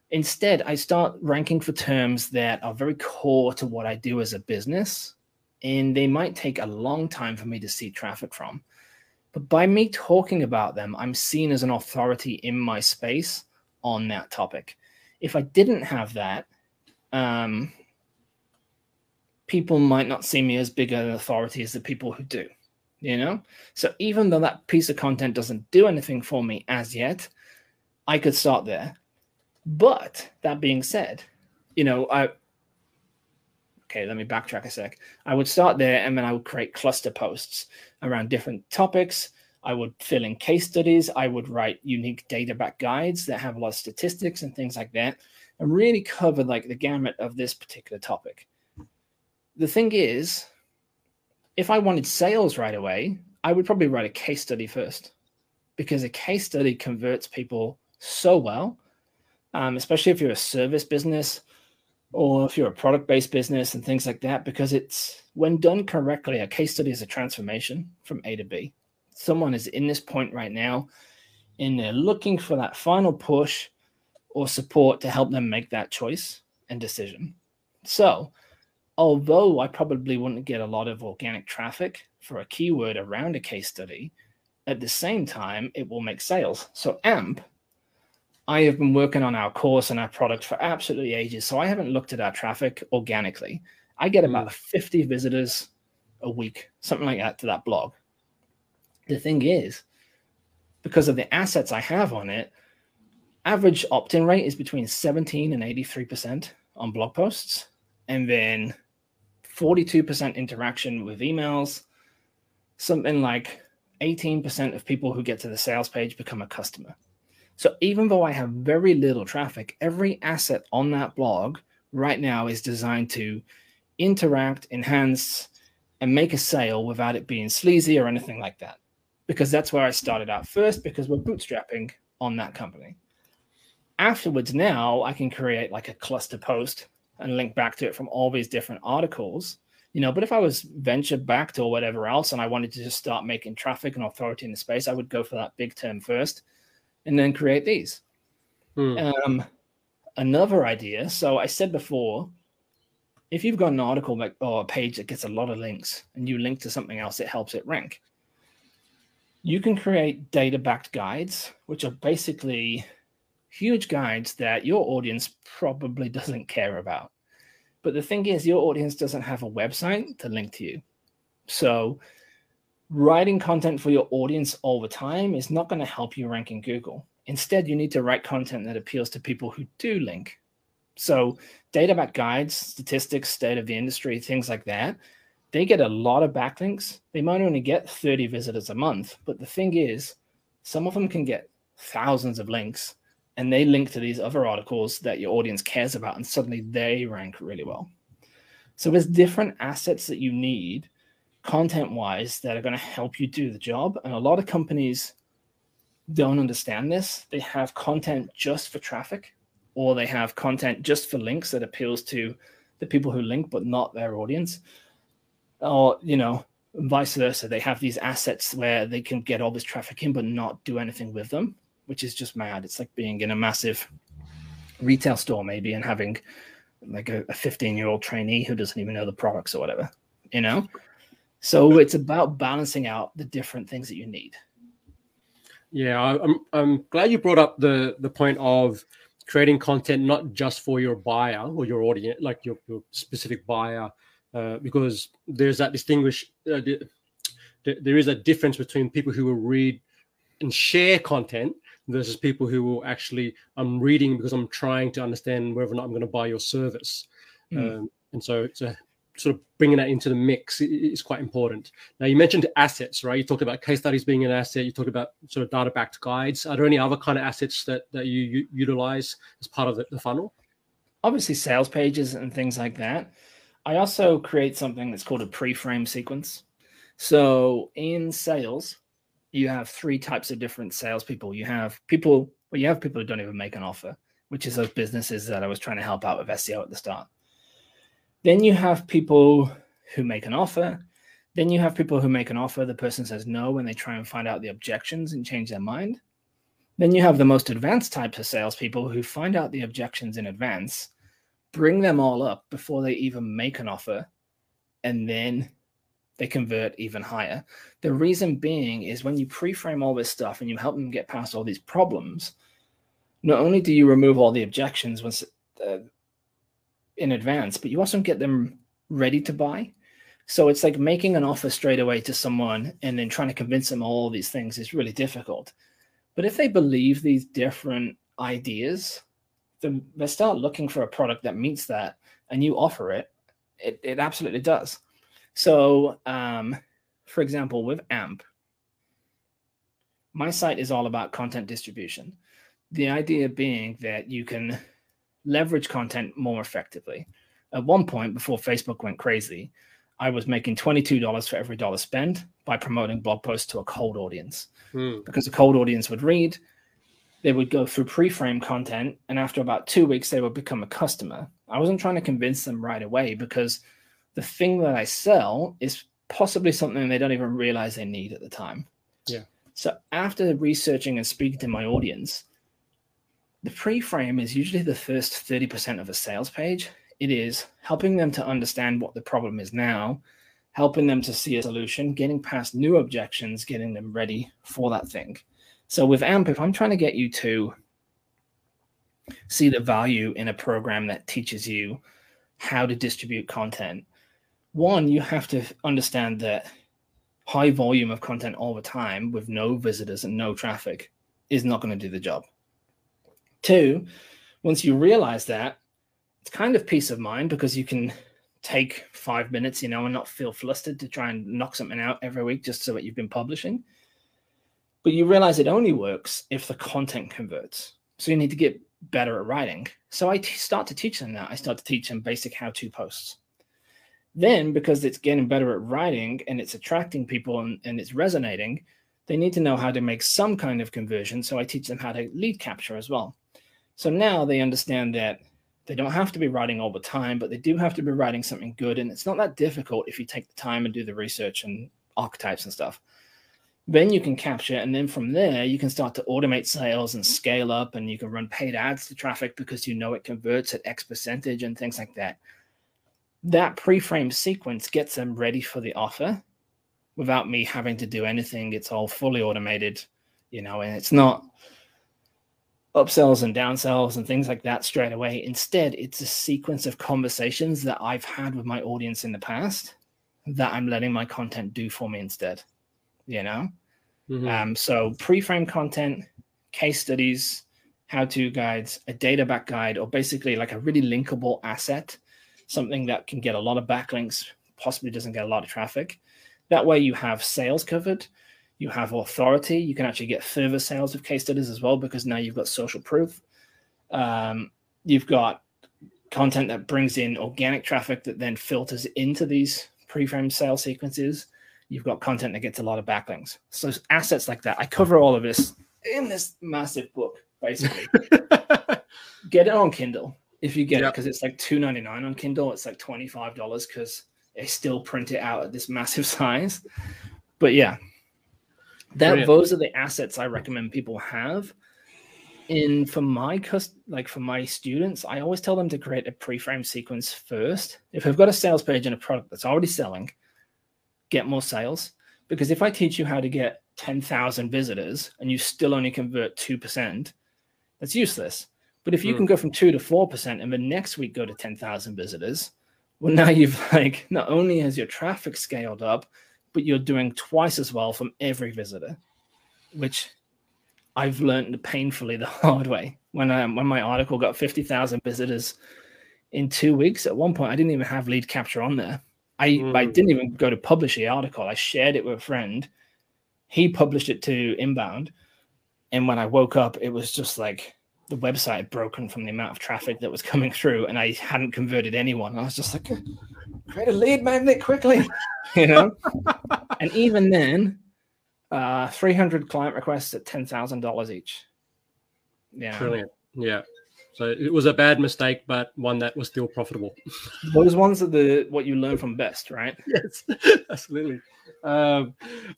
Instead, I start ranking for terms that are very core to what I do as a business, and they might take a long time for me to see traffic from. But by me talking about them, I'm seen as an authority in my space on that topic. If I didn't have that, um, people might not see me as big an authority as the people who do you know so even though that piece of content doesn't do anything for me as yet i could start there but that being said you know i okay let me backtrack a sec. I would start there and then i would create cluster posts around different topics. I would fill in case studies. I would write unique data back guides that have a lot of statistics and things like that and really cover like the gamut of this particular topic. The thing is if I wanted sales right away, I would probably write a case study first because a case study converts people so well, um, especially if you're a service business or if you're a product based business and things like that, because it's when done correctly, a case study is a transformation from A to B. Someone is in this point right now and they're looking for that final push or support to help them make that choice and decision. So, although I probably wouldn't get a lot of organic traffic for a keyword around a case study, at the same time, it will make sales. So, AMP, I have been working on our course and our product for absolutely ages. So, I haven't looked at our traffic organically. I get about mm. 50 visitors a week, something like that, to that blog. The thing is, because of the assets I have on it, average opt in rate is between 17 and 83% on blog posts. And then 42% interaction with emails, something like 18% of people who get to the sales page become a customer. So even though I have very little traffic, every asset on that blog right now is designed to interact, enhance, and make a sale without it being sleazy or anything like that. Because that's where I started out first, because we're bootstrapping on that company. Afterwards, now I can create like a cluster post and link back to it from all these different articles you know but if i was venture backed or whatever else and i wanted to just start making traffic and authority in the space i would go for that big term first and then create these hmm. um, another idea so i said before if you've got an article like, or a page that gets a lot of links and you link to something else it helps it rank you can create data backed guides which are basically huge guides that your audience probably (laughs) doesn't care about. But the thing is, your audience doesn't have a website to link to you. So, writing content for your audience all the time is not going to help you rank in Google. Instead, you need to write content that appeals to people who do link. So, data about guides, statistics, state of the industry, things like that, they get a lot of backlinks. They might only get 30 visitors a month. But the thing is, some of them can get thousands of links and they link to these other articles that your audience cares about, and suddenly they rank really well. So, there's different assets that you need content wise that are going to help you do the job. And a lot of companies don't understand this. They have content just for traffic, or they have content just for links that appeals to the people who link, but not their audience. Or, you know, vice versa. They have these assets where they can get all this traffic in, but not do anything with them, which is just mad. It's like being in a massive retail store, maybe, and having like a 15 year old trainee who doesn't even know the products or whatever, you know? So it's about balancing out the different things that you need. Yeah, I'm I'm glad you brought up the the point of creating content not just for your buyer or your audience, like your, your specific buyer, uh, because there's that distinguish. Uh, the, there is a difference between people who will read and share content versus people who will actually I'm reading because I'm trying to understand whether or not I'm going to buy your service. Mm. Um, and so it's a sort of bringing that into the mix is quite important. Now, you mentioned assets, right? You talked about case studies being an asset. You talked about sort of data-backed guides. Are there any other kind of assets that, that you, you utilize as part of the, the funnel? Obviously, sales pages and things like that. I also create something that's called a pre-frame sequence. So in sales, you have three types of different salespeople. You have people, well, you have people who don't even make an offer, which is those businesses that I was trying to help out with SEO at the start. Then you have people who make an offer. Then you have people who make an offer. The person says no when they try and find out the objections and change their mind. Then you have the most advanced types of salespeople who find out the objections in advance, bring them all up before they even make an offer, and then they convert even higher. The reason being is when you pre frame all this stuff and you help them get past all these problems, not only do you remove all the objections once uh, in advance, but you also get them ready to buy. So it's like making an offer straight away to someone and then trying to convince them all these things is really difficult. But if they believe these different ideas, then they start looking for a product that meets that and you offer it, it, it absolutely does. So, um, for example, with AMP, my site is all about content distribution. The idea being that you can leverage content more effectively. At one point, before Facebook went crazy, I was making $22 for every dollar spent by promoting blog posts to a cold audience. Hmm. Because a cold audience would read, they would go through pre frame content, and after about two weeks, they would become a customer. I wasn't trying to convince them right away because the thing that I sell is possibly something they don't even realize they need at the time. Yeah. So after researching and speaking to my audience, the pre-frame is usually the first 30% of a sales page. It is helping them to understand what the problem is now, helping them to see a solution, getting past new objections, getting them ready for that thing. So with AMP, if I'm trying to get you to see the value in a program that teaches you how to distribute content, one, you have to understand that high volume of content all the time with no visitors and no traffic is not going to do the job. Two, once you realize that, it's kind of peace of mind because you can take five minutes, you know, and not feel flustered to try and knock something out every week just so that you've been publishing. But you realize it only works if the content converts. So you need to get better at writing. So I t- start to teach them that. I start to teach them basic how to posts. Then, because it's getting better at writing and it's attracting people and, and it's resonating, they need to know how to make some kind of conversion. So I teach them how to lead capture as well. So now they understand that they don't have to be writing all the time, but they do have to be writing something good. And it's not that difficult if you take the time and do the research and archetypes and stuff. Then you can capture, and then from there, you can start to automate sales and scale up, and you can run paid ads to traffic because you know it converts at X percentage and things like that. That pre frame sequence gets them ready for the offer without me having to do anything. It's all fully automated, you know, and it's not upsells and downsells and things like that straight away. Instead, it's a sequence of conversations that I've had with my audience in the past that I'm letting my content do for me instead. You know? Mm-hmm. Um, so pre-frame content, case studies, how to guides, a data back guide, or basically like a really linkable asset, something that can get a lot of backlinks, possibly doesn't get a lot of traffic. That way, you have sales covered, you have authority. You can actually get further sales of case studies as well because now you've got social proof. Um, you've got content that brings in organic traffic that then filters into these pre-framed sale sequences. You've got content that gets a lot of backlinks. So assets like that. I cover all of this in this massive book, basically. (laughs) get it on Kindle if you get yep. it because it's like two ninety nine on Kindle. It's like twenty five dollars because they still print it out at this massive (laughs) size. But yeah, that Brilliant. those are the assets I recommend people have. And for my cust like for my students, I always tell them to create a pre-frame sequence first. If they've got a sales page and a product that's already selling, get more sales. Because if I teach you how to get 10,000 visitors and you still only convert 2%, that's useless. But if you mm. can go from 2 to 4% and the next week go to 10,000 visitors, well, now you've (laughs) like not only has your traffic scaled up, but you're doing twice as well from every visitor, which I've learned painfully the (laughs) hard way. When I, when my article got 50,000 visitors in two weeks, at one point I didn't even have lead capture on there. I, mm. I didn't even go to publish the article. I shared it with a friend. He published it to Inbound. And when I woke up, it was just like the website broken from the amount of traffic that was coming through, and I hadn't converted anyone. I was just like, create a lead magnet quickly, (laughs) you know. and even then, uh, 300 client requests at ten thousand dollars each. Yeah, brilliant. Yeah. So it was a bad mistake, but one that was still profitable. (laughs) Those ones are the what you learn from best, right? Yes, (laughs) absolutely. Um,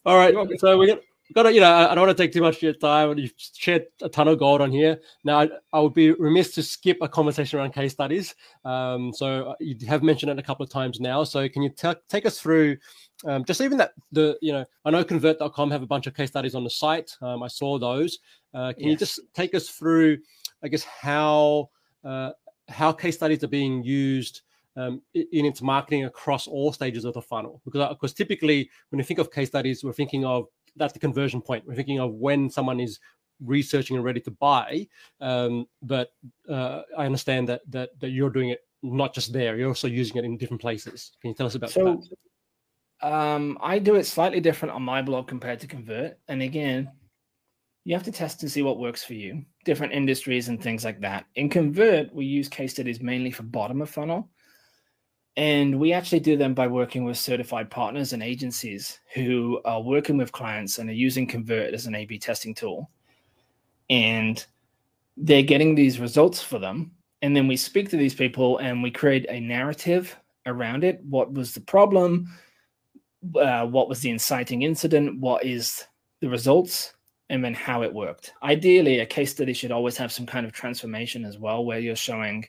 all right, so we got got to, you know, I don't want to take too much of your time. You've shared a ton of gold on here. Now, I, I would be remiss to skip a conversation around case studies. Um, so uh, you have mentioned it a couple of times now. So can you t- take us through um, just even that the you know I know convert.com have a bunch of case studies on the site. Um, I saw those. Uh, can yes. you just take us through, I guess, how uh, how case studies are being used? Um, in its marketing across all stages of the funnel because because uh, typically when you think of case studies we're thinking of that's the conversion point. We're thinking of when someone is researching and ready to buy. Um, but uh, I understand that, that that you're doing it not just there; you're also using it in different places. Can you tell us about so, that? Um, I do it slightly different on my blog compared to Convert. And again, you have to test and see what works for you. Different industries and things like that. In Convert, we use case studies mainly for bottom of funnel. And we actually do them by working with certified partners and agencies who are working with clients and are using Convert as an A B testing tool. And they're getting these results for them. And then we speak to these people and we create a narrative around it. What was the problem? Uh, what was the inciting incident? What is the results? And then how it worked. Ideally, a case study should always have some kind of transformation as well, where you're showing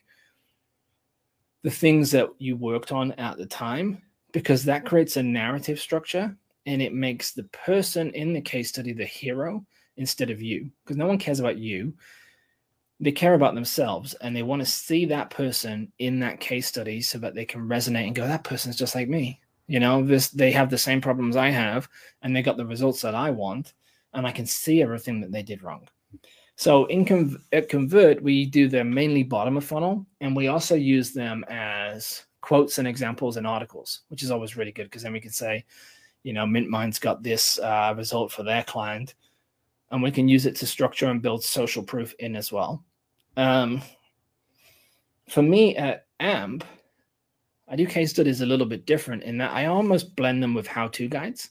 the things that you worked on at the time because that creates a narrative structure and it makes the person in the case study the hero instead of you because no one cares about you. They care about themselves and they want to see that person in that case study so that they can resonate and go that person's just like me. You know this they have the same problems i have and they got the results that i want and i can see everything that they did wrong so in Con- at Convert, we do them mainly bottom of funnel, and we also use them as quotes and examples and articles, which is always really good because then we can say, you know, MintMind's got this uh, result for their client, and we can use it to structure and build social proof in as well. Um, for me at AMP, I do case studies a little bit different in that I almost blend them with how-to guides.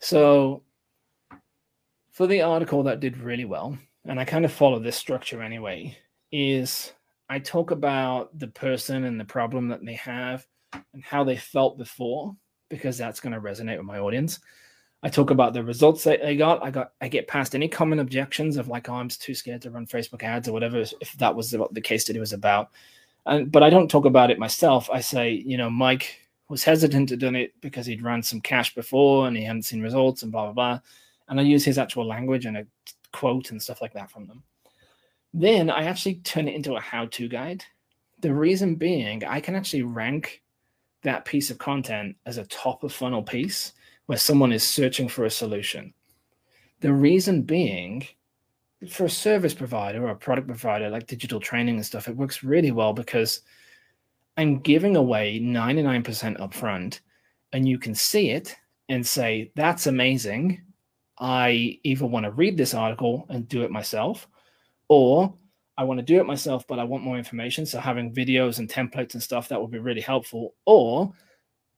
So for the article that did really well, and I kind of follow this structure anyway, is I talk about the person and the problem that they have and how they felt before, because that's going to resonate with my audience. I talk about the results that they got. I got I get past any common objections of like, oh, I'm too scared to run Facebook ads or whatever, if that was what the case study was about. And but I don't talk about it myself. I say, you know, Mike was hesitant to do it because he'd run some cash before and he hadn't seen results and blah blah blah and I use his actual language and a quote and stuff like that from them. Then I actually turn it into a how to guide. The reason being, I can actually rank that piece of content as a top of funnel piece where someone is searching for a solution. The reason being, for a service provider or a product provider like digital training and stuff, it works really well because I'm giving away 99% upfront and you can see it and say, that's amazing. I either want to read this article and do it myself, or I want to do it myself, but I want more information. So having videos and templates and stuff that would be really helpful. Or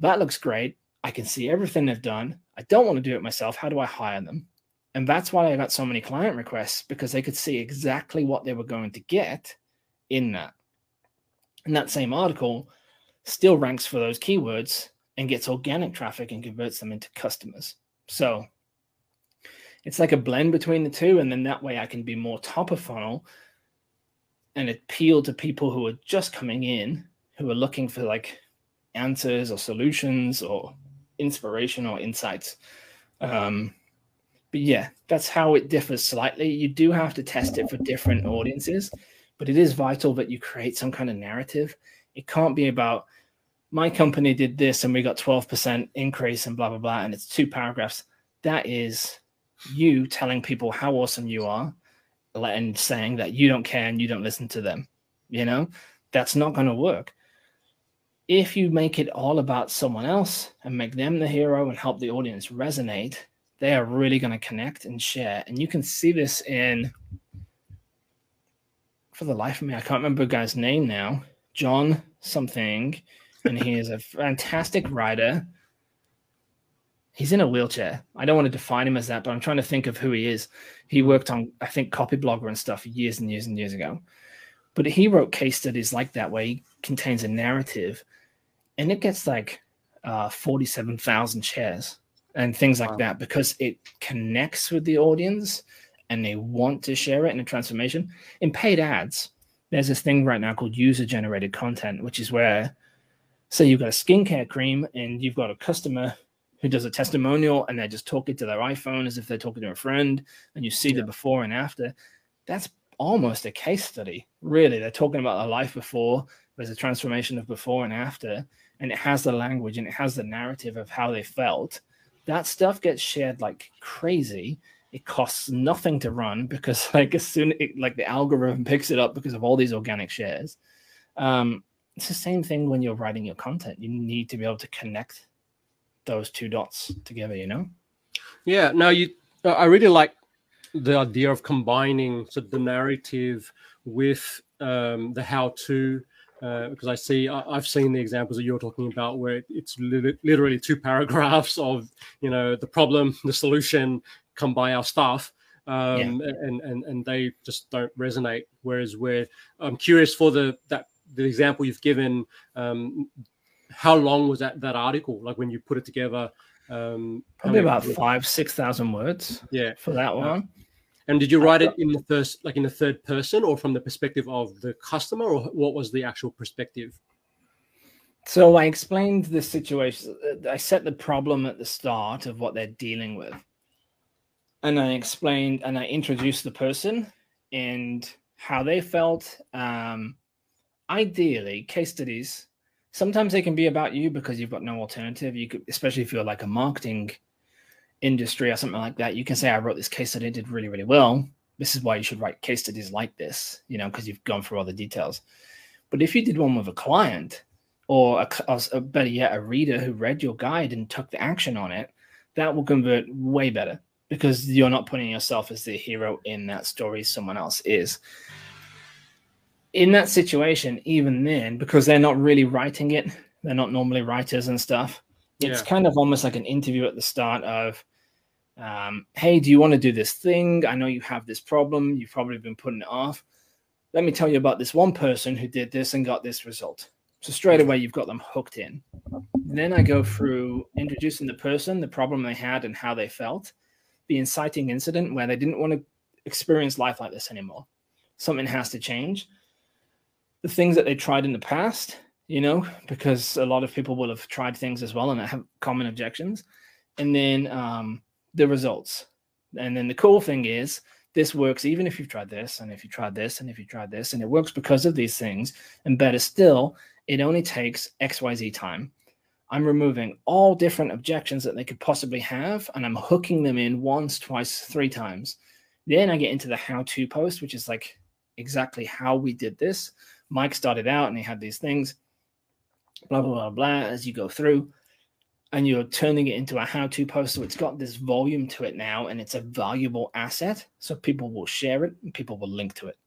that looks great. I can see everything they've done. I don't want to do it myself. How do I hire them? And that's why I got so many client requests because they could see exactly what they were going to get in that. And that same article still ranks for those keywords and gets organic traffic and converts them into customers. So it's like a blend between the two. And then that way I can be more top of funnel and appeal to people who are just coming in, who are looking for like answers or solutions or inspiration or insights. Um, but yeah, that's how it differs slightly. You do have to test it for different audiences, but it is vital that you create some kind of narrative. It can't be about my company did this and we got 12% increase and blah blah blah and it's two paragraphs. That is you telling people how awesome you are and saying that you don't care and you don't listen to them. You know, that's not going to work. If you make it all about someone else and make them the hero and help the audience resonate, they are really going to connect and share. And you can see this in, for the life of me, I can't remember the guy's name now, John something. And he is a fantastic writer. He's in a wheelchair. I don't want to define him as that, but I'm trying to think of who he is. He worked on, I think, Copyblogger and stuff years and years and years ago. But he wrote case studies like that where he contains a narrative and it gets like uh, 47,000 shares and things like wow. that because it connects with the audience and they want to share it in a transformation. In paid ads, there's this thing right now called user generated content, which is where, say, you've got a skincare cream and you've got a customer who does a testimonial and they're just talking to their iPhone as if they're talking to a friend, and you see yeah. the before and after. That's almost a case study, really. They're talking about their life before, there's a transformation of before and after, and it has the language and it has the narrative of how they felt that stuff gets shared like crazy it costs nothing to run because (laughs) like as soon it, like the algorithm (laughs) picks it up because of all these organic shares um, it's the same thing when you're writing your content you need to be able to connect those two dots together you know yeah no you i really like the idea of combining so the narrative with um, the how to uh, because I see I, have seen the examples that you're talking about where it's li- literally two (laughs) paragraphs of you know the problem, the solution, come buy our stuff, um, yeah. and and and they just don't resonate. Whereas where I'm curious for the that the example you've given, um, how long was that that article? Like when you put it together, um, probably about five six thousand words. Yeah, for that one. Uh, and did you write it in the first, like in the third person, or from the perspective of the customer, or what was the actual perspective? So I explained the situation. I set the problem at the start of what they're dealing with, and I explained and I introduced the person and how they felt. Um, ideally, case studies. Sometimes they can be about you because you've got no alternative. You could, especially if you're like a marketing industry or something like that, you can say, I wrote this case study, did really, really well. This is why you should write case studies like this, you know, because you've gone through all the details. But if you did one with a client or a, a, better yet, a reader who read your guide and took the action on it, that will convert way better because you're not putting yourself as the hero in that story, someone else is. In that situation, even then, because they're not really writing it, they're not normally writers and stuff, it's yeah. kind of almost like an interview at the start of um, hey do you want to do this thing? I know you have this problem. You've probably been putting it off. Let me tell you about this one person who did this and got this result. So straight away you've got them hooked in. Then i go through introducing the person the problem they had and how they felt the inciting incident where they didn't want to experience life like this anymore. Something has to change the things that they tried in the past you know, because a lot of people will have tried things as well and have common objections. And then um, the results. And then the cool thing is, this works even if you've tried this, and if you tried this, and if you tried this, and it works because of these things. And better still, it only takes XYZ time. I'm removing all different objections that they could possibly have, and I'm hooking them in once, twice, three times. Then I get into the how to post, which is like exactly how we did this. Mike started out and he had these things, blah, blah, blah, blah, as you go through. And you're turning it into a how to post. So it's got this volume to it now and it's a valuable asset. So people will share it and people will link to it.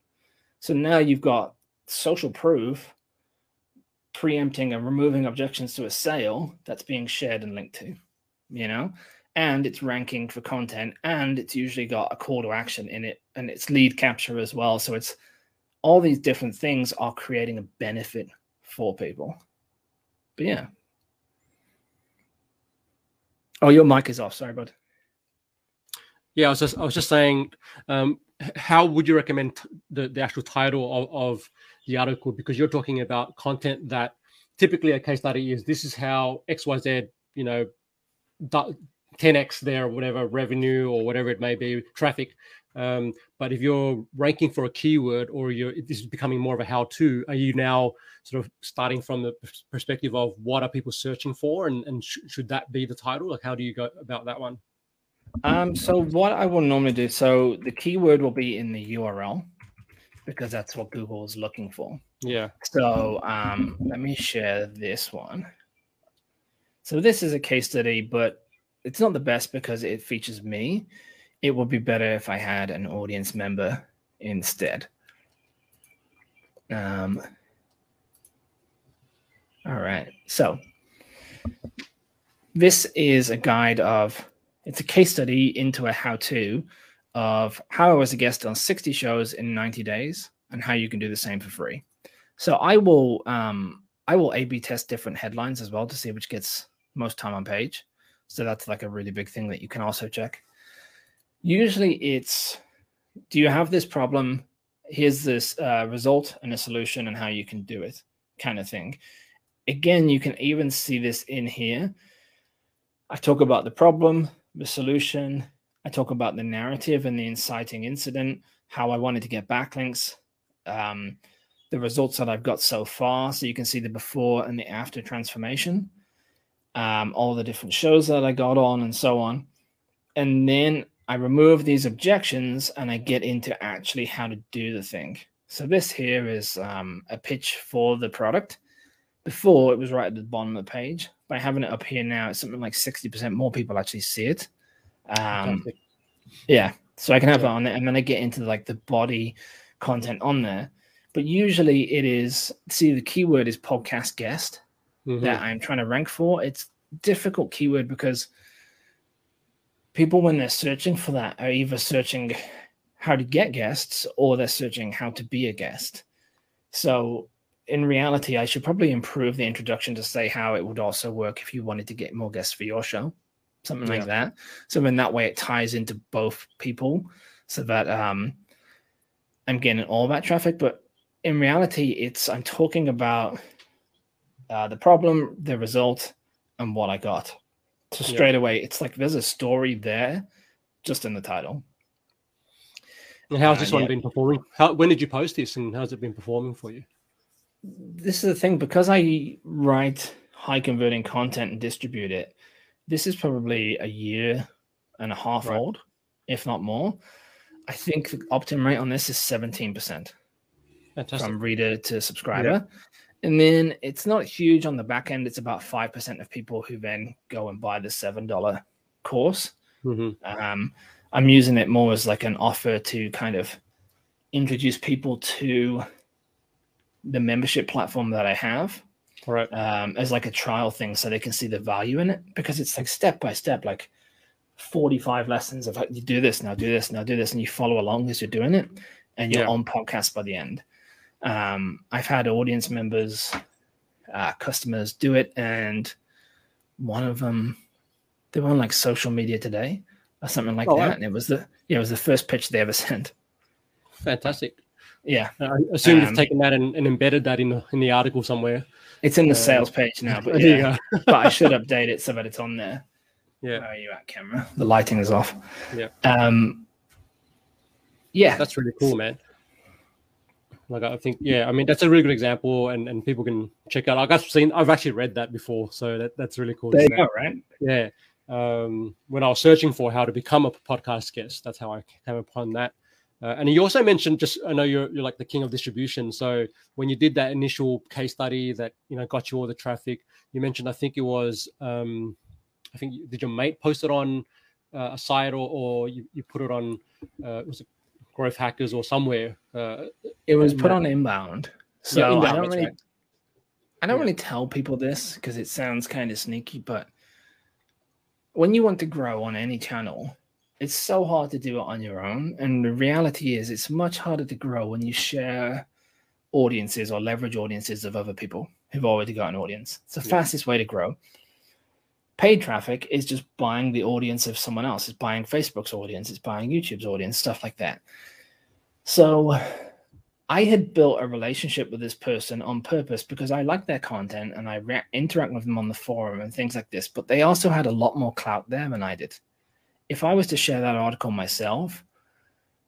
So now you've got social proof preempting and removing objections to a sale that's being shared and linked to, you know? And it's ranking for content and it's usually got a call to action in it and it's lead capture as well. So it's all these different things are creating a benefit for people. But yeah. Oh, your mic is off. Sorry, bud. Yeah, I was just I was just saying, um, how would you recommend the, the actual title of, of the article? Because you're talking about content that typically a case study is this is how XYZ, you know, 10x their whatever revenue or whatever it may be, traffic. Um, but if you're ranking for a keyword or you're this is becoming more of a how-to, are you now sort of starting from the perspective of what are people searching for and, and sh- should that be the title? Like how do you go about that one? Um, so what I will normally do, so the keyword will be in the URL because that's what Google is looking for. Yeah. So um, let me share this one. So this is a case study, but it's not the best because it features me. It would be better if I had an audience member instead. Um, all right. So this is a guide of it's a case study into a how-to of how I was a guest on 60 shows in 90 days and how you can do the same for free. So I will um, I will A/B test different headlines as well to see which gets most time on page. So that's like a really big thing that you can also check. Usually it's do you have this problem? Here's this uh, result and a solution and how you can do it, kind of thing. Again, you can even see this in here. I talk about the problem, the solution. I talk about the narrative and the inciting incident, how I wanted to get backlinks, um, the results that I've got so far. So you can see the before and the after transformation, um, all the different shows that I got on, and so on. And then I remove these objections and I get into actually how to do the thing. So this here is um, a pitch for the product. Before it was right at the bottom of the page. By having it up here now, it's something like 60% more people actually see it. Um, yeah. So I can have yeah. it on there and then I get into like the body content on there. But usually it is see the keyword is podcast guest mm-hmm. that I'm trying to rank for. It's difficult keyword because people when they're searching for that are either searching how to get guests or they're searching how to be a guest. So in reality, I should probably improve the introduction to say how it would also work if you wanted to get more guests for your show, something yeah. like that. So in that way, it ties into both people, so that um, I'm getting all that traffic. But in reality, it's I'm talking about uh, the problem, the result, and what I got. So straight yeah. away, it's like there's a story there, just in the title. And how's uh, this one yeah. been performing? How when did you post this, and how's it been performing for you? this is the thing because I write high converting content and distribute it. This is probably a year and a half right. old, if not more. I think the opt-in rate on this is 17% from reader to subscriber. Yeah. And then it's not huge on the back end. It's about 5% of people who then go and buy the $7 course. Mm-hmm. Um, I'm using it more as like an offer to kind of introduce people to the membership platform that I have, right, um, as like a trial thing, so they can see the value in it because it's like step by step, like 45 lessons of like, you do this now, do this now, do this, and you follow along as you're doing it, and you're yeah. on podcast by the end. Um, I've had audience members, uh, customers do it, and one of them, they were on like social media today or something like oh, that, and it was the yeah, it was the first pitch they ever (laughs) sent. Fantastic. Yeah, I assume um, you've taken that and, and, embedded that in the in the article somewhere. It's in the uh, sales page now, (laughs) but yeah, but I (laughs) should update it so that it's on there. Yeah, where are you at, camera? The lighting is off. Yeah. Um. Yeah, that's really cool, man. Like I think, yeah, I mean that's a really good example, and, and people can check out. Like I've seen, I've actually read that before, so that, that's really cool. There you go, right? Yeah. um, when I was searching for how to become a podcast guest. That's how I came upon that. Uh, and you also mentioned just I know you're you're like the king of distribution. So when you did that initial case study that you know got you all the traffic, you mentioned I think it was um, I think did your mate post it on uh, a site or, or you, you put it on uh, was it Growth Hackers or somewhere? Uh, it was put on Inbound. So Yeah, Inbound, I don't really right. I don't Yeah. really tell people this because it sounds kind of sneaky, but when you want to grow on any channel, it's so hard to do it on your own. And the reality is, it's much harder to grow when you share audiences or leverage audiences of other people who've already got an audience. It's the Yeah. fastest way to grow. Paid traffic is just buying the audience of someone else. It's buying Facebook's audience, it's buying YouTube's audience, stuff like that. So I had built a relationship with this person on purpose because I liked their content and I re- interact with them on the forum and things like this. But they also had a lot more clout there than I did. If I was to share that article myself,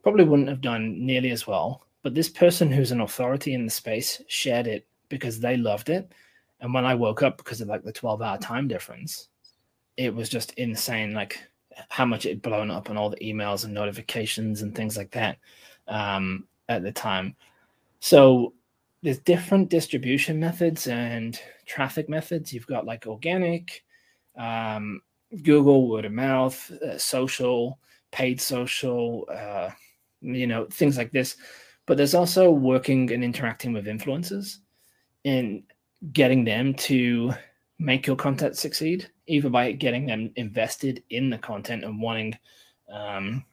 probably wouldn't have done nearly as well. But this person who's an authority in the space shared it because they loved it. And when I woke up, because of like the 12 hour time difference, it was just insane, like how much it had blown up and all the emails and notifications and things like that um, at the time. So there's different distribution methods and traffic methods. You've got like organic, um, Google, word of mouth, uh, social, paid social, uh, you know, things like this. But there's also working and interacting with influencers and getting them to make your content succeed, either by getting them invested in the content and wanting um,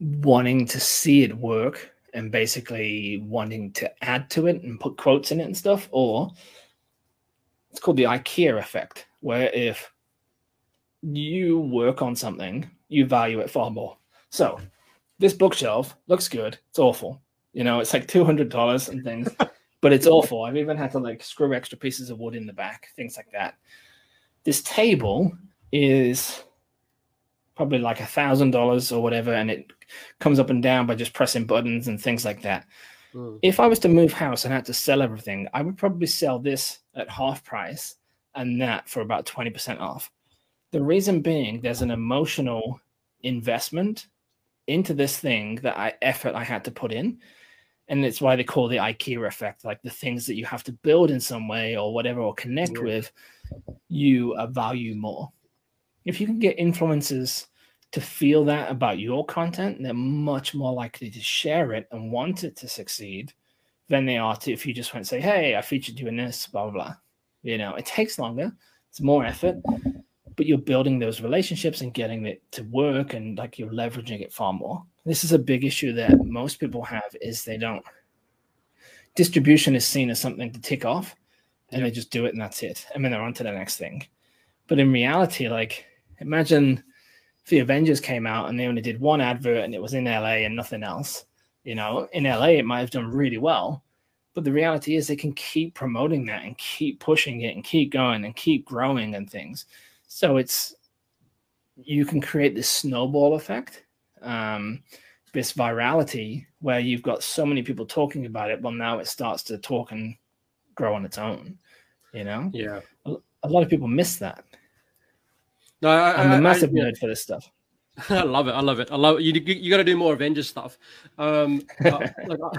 wanting to see it work and basically wanting to add to it and put quotes in it and stuff, or it's called the IKEA effect, where if you work on something, you value it far more. So this bookshelf looks good. It's awful. You know, it's like two hundred dollars and things, (laughs) but it's awful. I've even had to like screw extra pieces of wood in the back, things like that. This table is probably like a thousand dollars or whatever, and it comes up and down by just pressing buttons and things like that. Mm. If I was to move house and had to sell everything, I would probably sell this at half price and that for about 20% off. The reason being there's an emotional investment into this thing that I effort I had to put in. And it's why they call the IKEA effect, like the things that you have to build in some way or whatever or connect Yeah. with, you uh, value more. If you can get influencers to feel that about your content, they're much more likely to share it and want it to succeed than they are to if you just went and say, Hey, I featured you in this, blah, blah, blah. You know, it takes longer, it's more effort, but you're building those relationships and getting it to work and like you're leveraging it far more. This is a big issue that most people have is they don't distribution is seen as something to tick off and they just do it and that's it. And then they're on to the next thing. But in reality, like imagine if the Avengers came out and they only did one advert and it was in LA and nothing else. You know, in LA it might have done really well. But the reality is they can keep promoting that and keep pushing it and keep going and keep growing and things. So it's you can create this snowball effect, um, this virality where you've got so many people talking about it. Well, now it starts to talk and grow on its own. You know, Yeah. a lot of people miss that. No, I, I'm I- a massive I, yeah. nerd for this stuff. (laughs) I love it. I love it. I love it. You, you, you got to do more Avengers stuff. Um, uh, (laughs) like, uh,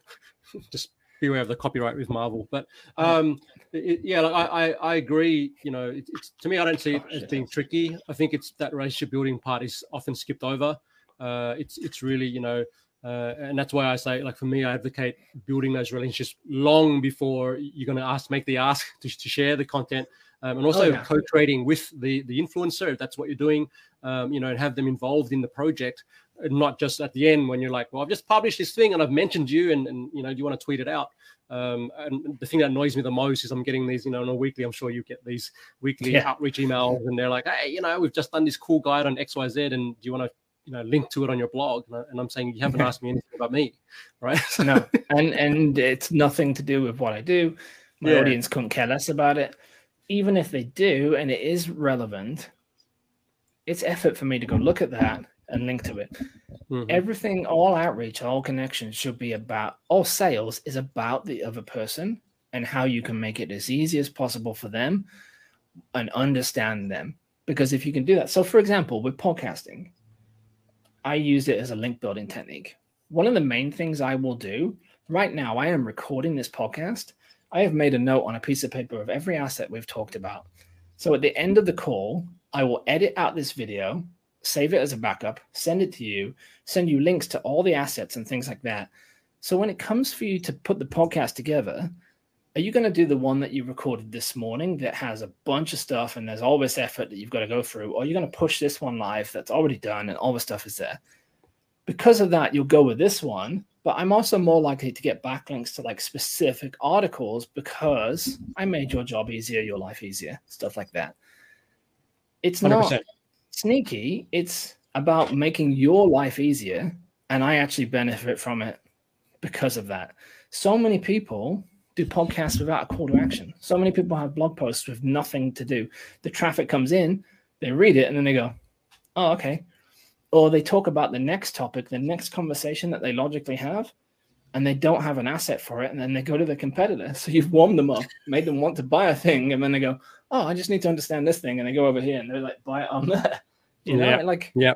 (laughs) just beware of the copyright with Marvel. But um, it, yeah, like, I, I, I agree. You know, it, it's to me, I don't see it Oh, as being tricky. I think it's that relationship building part is often skipped over. Uh, it's it's really you know. Uh, and that's why I say, like for me, I advocate building those relationships long before you're going to ask, make the ask (laughs) to, to share the content, um, and also yeah. co-trading with the the influencer if that's what you're doing um, you know, and have them involved in the project, and not just at the end when you're like, well, I've just published this thing and I've mentioned you, and, and you know, do you want to tweet it out? Um, and the thing that annoys me the most is I'm getting these, you know, on a weekly. I'm sure you get these weekly Yeah. outreach emails, and they're like, hey, you know, we've just done this cool guide on X, Y, Z, and do you want to, you know, link to it on your blog? And, I, and I'm saying you haven't (laughs) asked me anything about me, right? So- no, (laughs) and and it's nothing to do with what I do. My Yeah. audience couldn't care less about it. Even if they do, and it is relevant, it's effort for me to go look at that and link to it. Mhm. Everything, all outreach, all connections should be about all sales is about the other person and how you can make it as easy as possible for them and understand them. Because if you can do that, so for example, with podcasting, I use it as a link building technique. One of the main things I will do right now, I am recording this podcast. I have made a note on a piece of paper of every asset we've talked about. So at the end of the call, I will edit out this video, save it as a backup, send it to you, send you links to all the assets and things like that. So when it comes for you to put the podcast together, are you going to do the one that you recorded this morning that has a bunch of stuff and there's all this effort that you've got to go through? Or are you going to push this one live that's already done and all the stuff is there? Because of that, you'll go with this one. But I'm also more likely to get backlinks to like specific articles because I made your job easier, your life easier, stuff like that. It's 100%. not sneaky, it's about making your life easier. And I actually benefit from it because of that. So many people do podcasts without a call to action. So many people have blog posts with nothing to do. The traffic comes in, they read it, and then they go, oh, okay. Or they talk about the next topic, the next conversation that they logically have, and they don't have an asset for it. And then they go to the competitor. (laughs) So you've warmed them up, made them want to buy a thing, and then they go, oh, I just need to understand this thing. And they go over here and they're like, buy it on there. (laughs) You know, like, yeah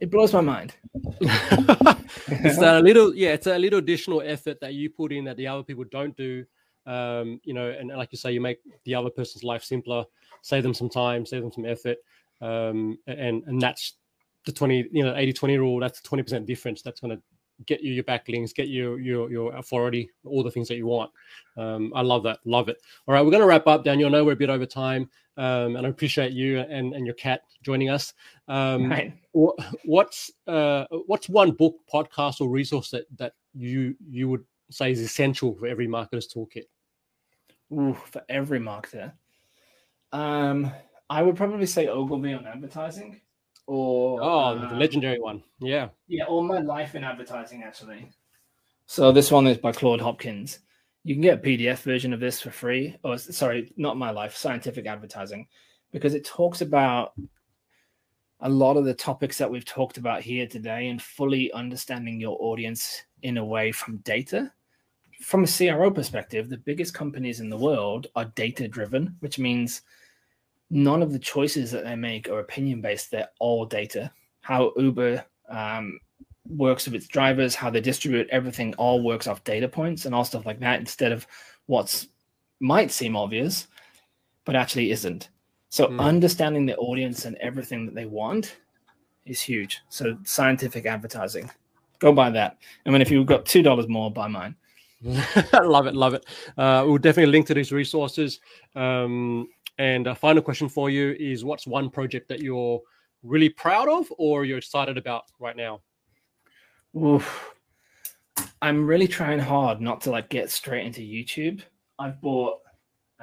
it blows my mind. (laughs) it's a little, yeah, it's a little additional effort that you put in that the other people don't do. Um, you know, and like you say, you make the other person's life simpler, save them some time, save them some effort. Um, and and that's the 20, you know, 80 20 rule. That's 20% difference. That's going to get you your backlinks, get you your your authority, all the things that you want. Um, I love that, love it. All right, we're going to wrap up, Daniel. I know we're a bit over time, um, and I appreciate you and, and your cat joining us. Um, right. what's uh, what's one book, podcast, or resource that that you you would say is essential for every marketer's toolkit? Ooh, for every marketer, um, I would probably say Ogilvy on advertising or oh, uh, the legendary one. Yeah, yeah, all my life in advertising actually. So this one is by Claude Hopkins. You can get a PDF version of this for free. Or sorry, not my life, scientific advertising, because it talks about a lot of the topics that we've talked about here today and fully understanding your audience in a way from data. From a CRO perspective, the biggest companies in the world are data driven, which means none of the choices that they make are opinion based. They're all data. How Uber um, works with its drivers, how they distribute everything, all works off data points and all stuff like that instead of what's might seem obvious, but actually isn't. So mm. understanding the audience and everything that they want is huge. So scientific advertising, go buy that. I mean, if you've got two dollars more, buy mine. (laughs) love it, love it. Uh, we'll definitely link to these resources. Um, and a final question for you is what's one project that you're really proud of or you're excited about right now? Oof. I'm really trying hard not to like get straight into YouTube. I've bought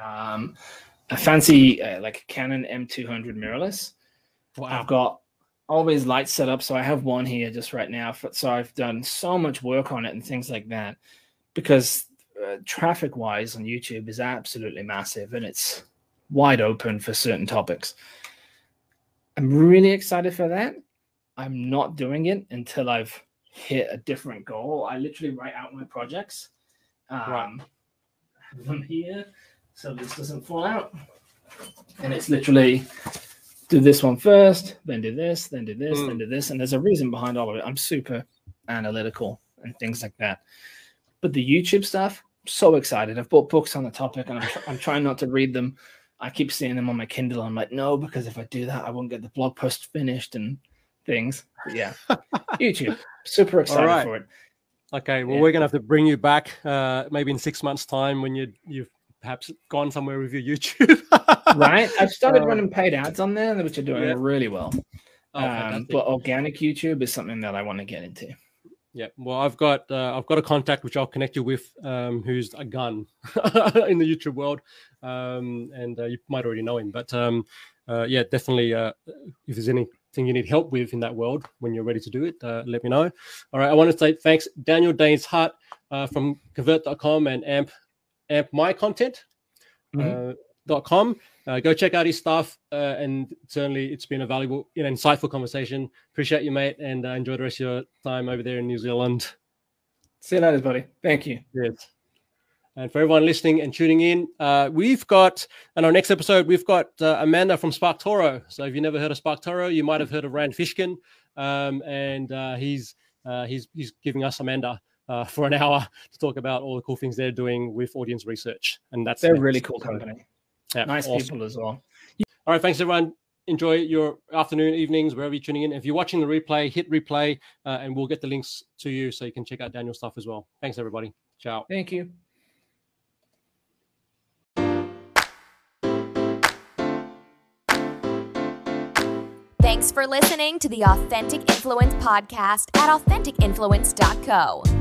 um, a fancy uh, like Canon M200 mirrorless. Wow. I've got all these lights set up, so I have one here just right now. So I've done so much work on it and things like that because uh, traffic wise on YouTube is absolutely massive and it's wide open for certain topics. I'm really excited for that. I'm not doing it until I've hit a different goal. I literally write out my projects. Um, right. them here so this doesn't fall out. And it's literally do this one first, then do this, then do this, mm. then do this. And there's a reason behind all of it. I'm super analytical and things like that. But the YouTube stuff, so excited. I've bought books on the topic and I'm, tr- I'm trying not to read them I keep seeing them on my Kindle. I'm like, no, because if I do that, I won't get the blog post finished and things. But yeah, (laughs) YouTube, super excited right. for it. Okay, well, yeah. we're gonna have to bring you back, uh, maybe in six months' time when you you've perhaps gone somewhere with your YouTube. (laughs) right, I've started uh, running paid ads on there, which are doing yeah. really well. Oh, um, but organic YouTube is something that I want to get into. Yeah, well, I've got uh, I've got a contact which I'll connect you with, um, who's a gun (laughs) in the YouTube world, um, and uh, you might already know him. But um, uh, yeah, definitely, uh, if there's anything you need help with in that world when you're ready to do it, uh, let me know. All right, I want to say thanks, Daniel Daines-Hutt uh, from Convert.com and Amp Amp My Content. Mm-hmm. .com. Uh, go check out his stuff, uh, and certainly it's been a valuable, know, insightful conversation. Appreciate you, mate, and uh, enjoy the rest of your time over there in New Zealand. See you later, buddy. Thank you. Yes. And for everyone listening and tuning in, uh, we've got, in our next episode, we've got uh, Amanda from SparkToro. So if you've never heard of SparkToro, you might have heard of Rand Fishkin. Um, and uh, he's, uh, he's, he's giving us Amanda uh, for an hour to talk about all the cool things they're doing with audience research. And that's they're a really cool company. Yeah, nice awesome. people as well. All right, thanks everyone. Enjoy your afternoon, evenings, wherever you're tuning in. If you're watching the replay, hit replay, uh, and we'll get the links to you so you can check out Daniel's stuff as well. Thanks, everybody. Ciao. Thank you. Thanks for listening to the Authentic Influence podcast at AuthenticInfluence.co.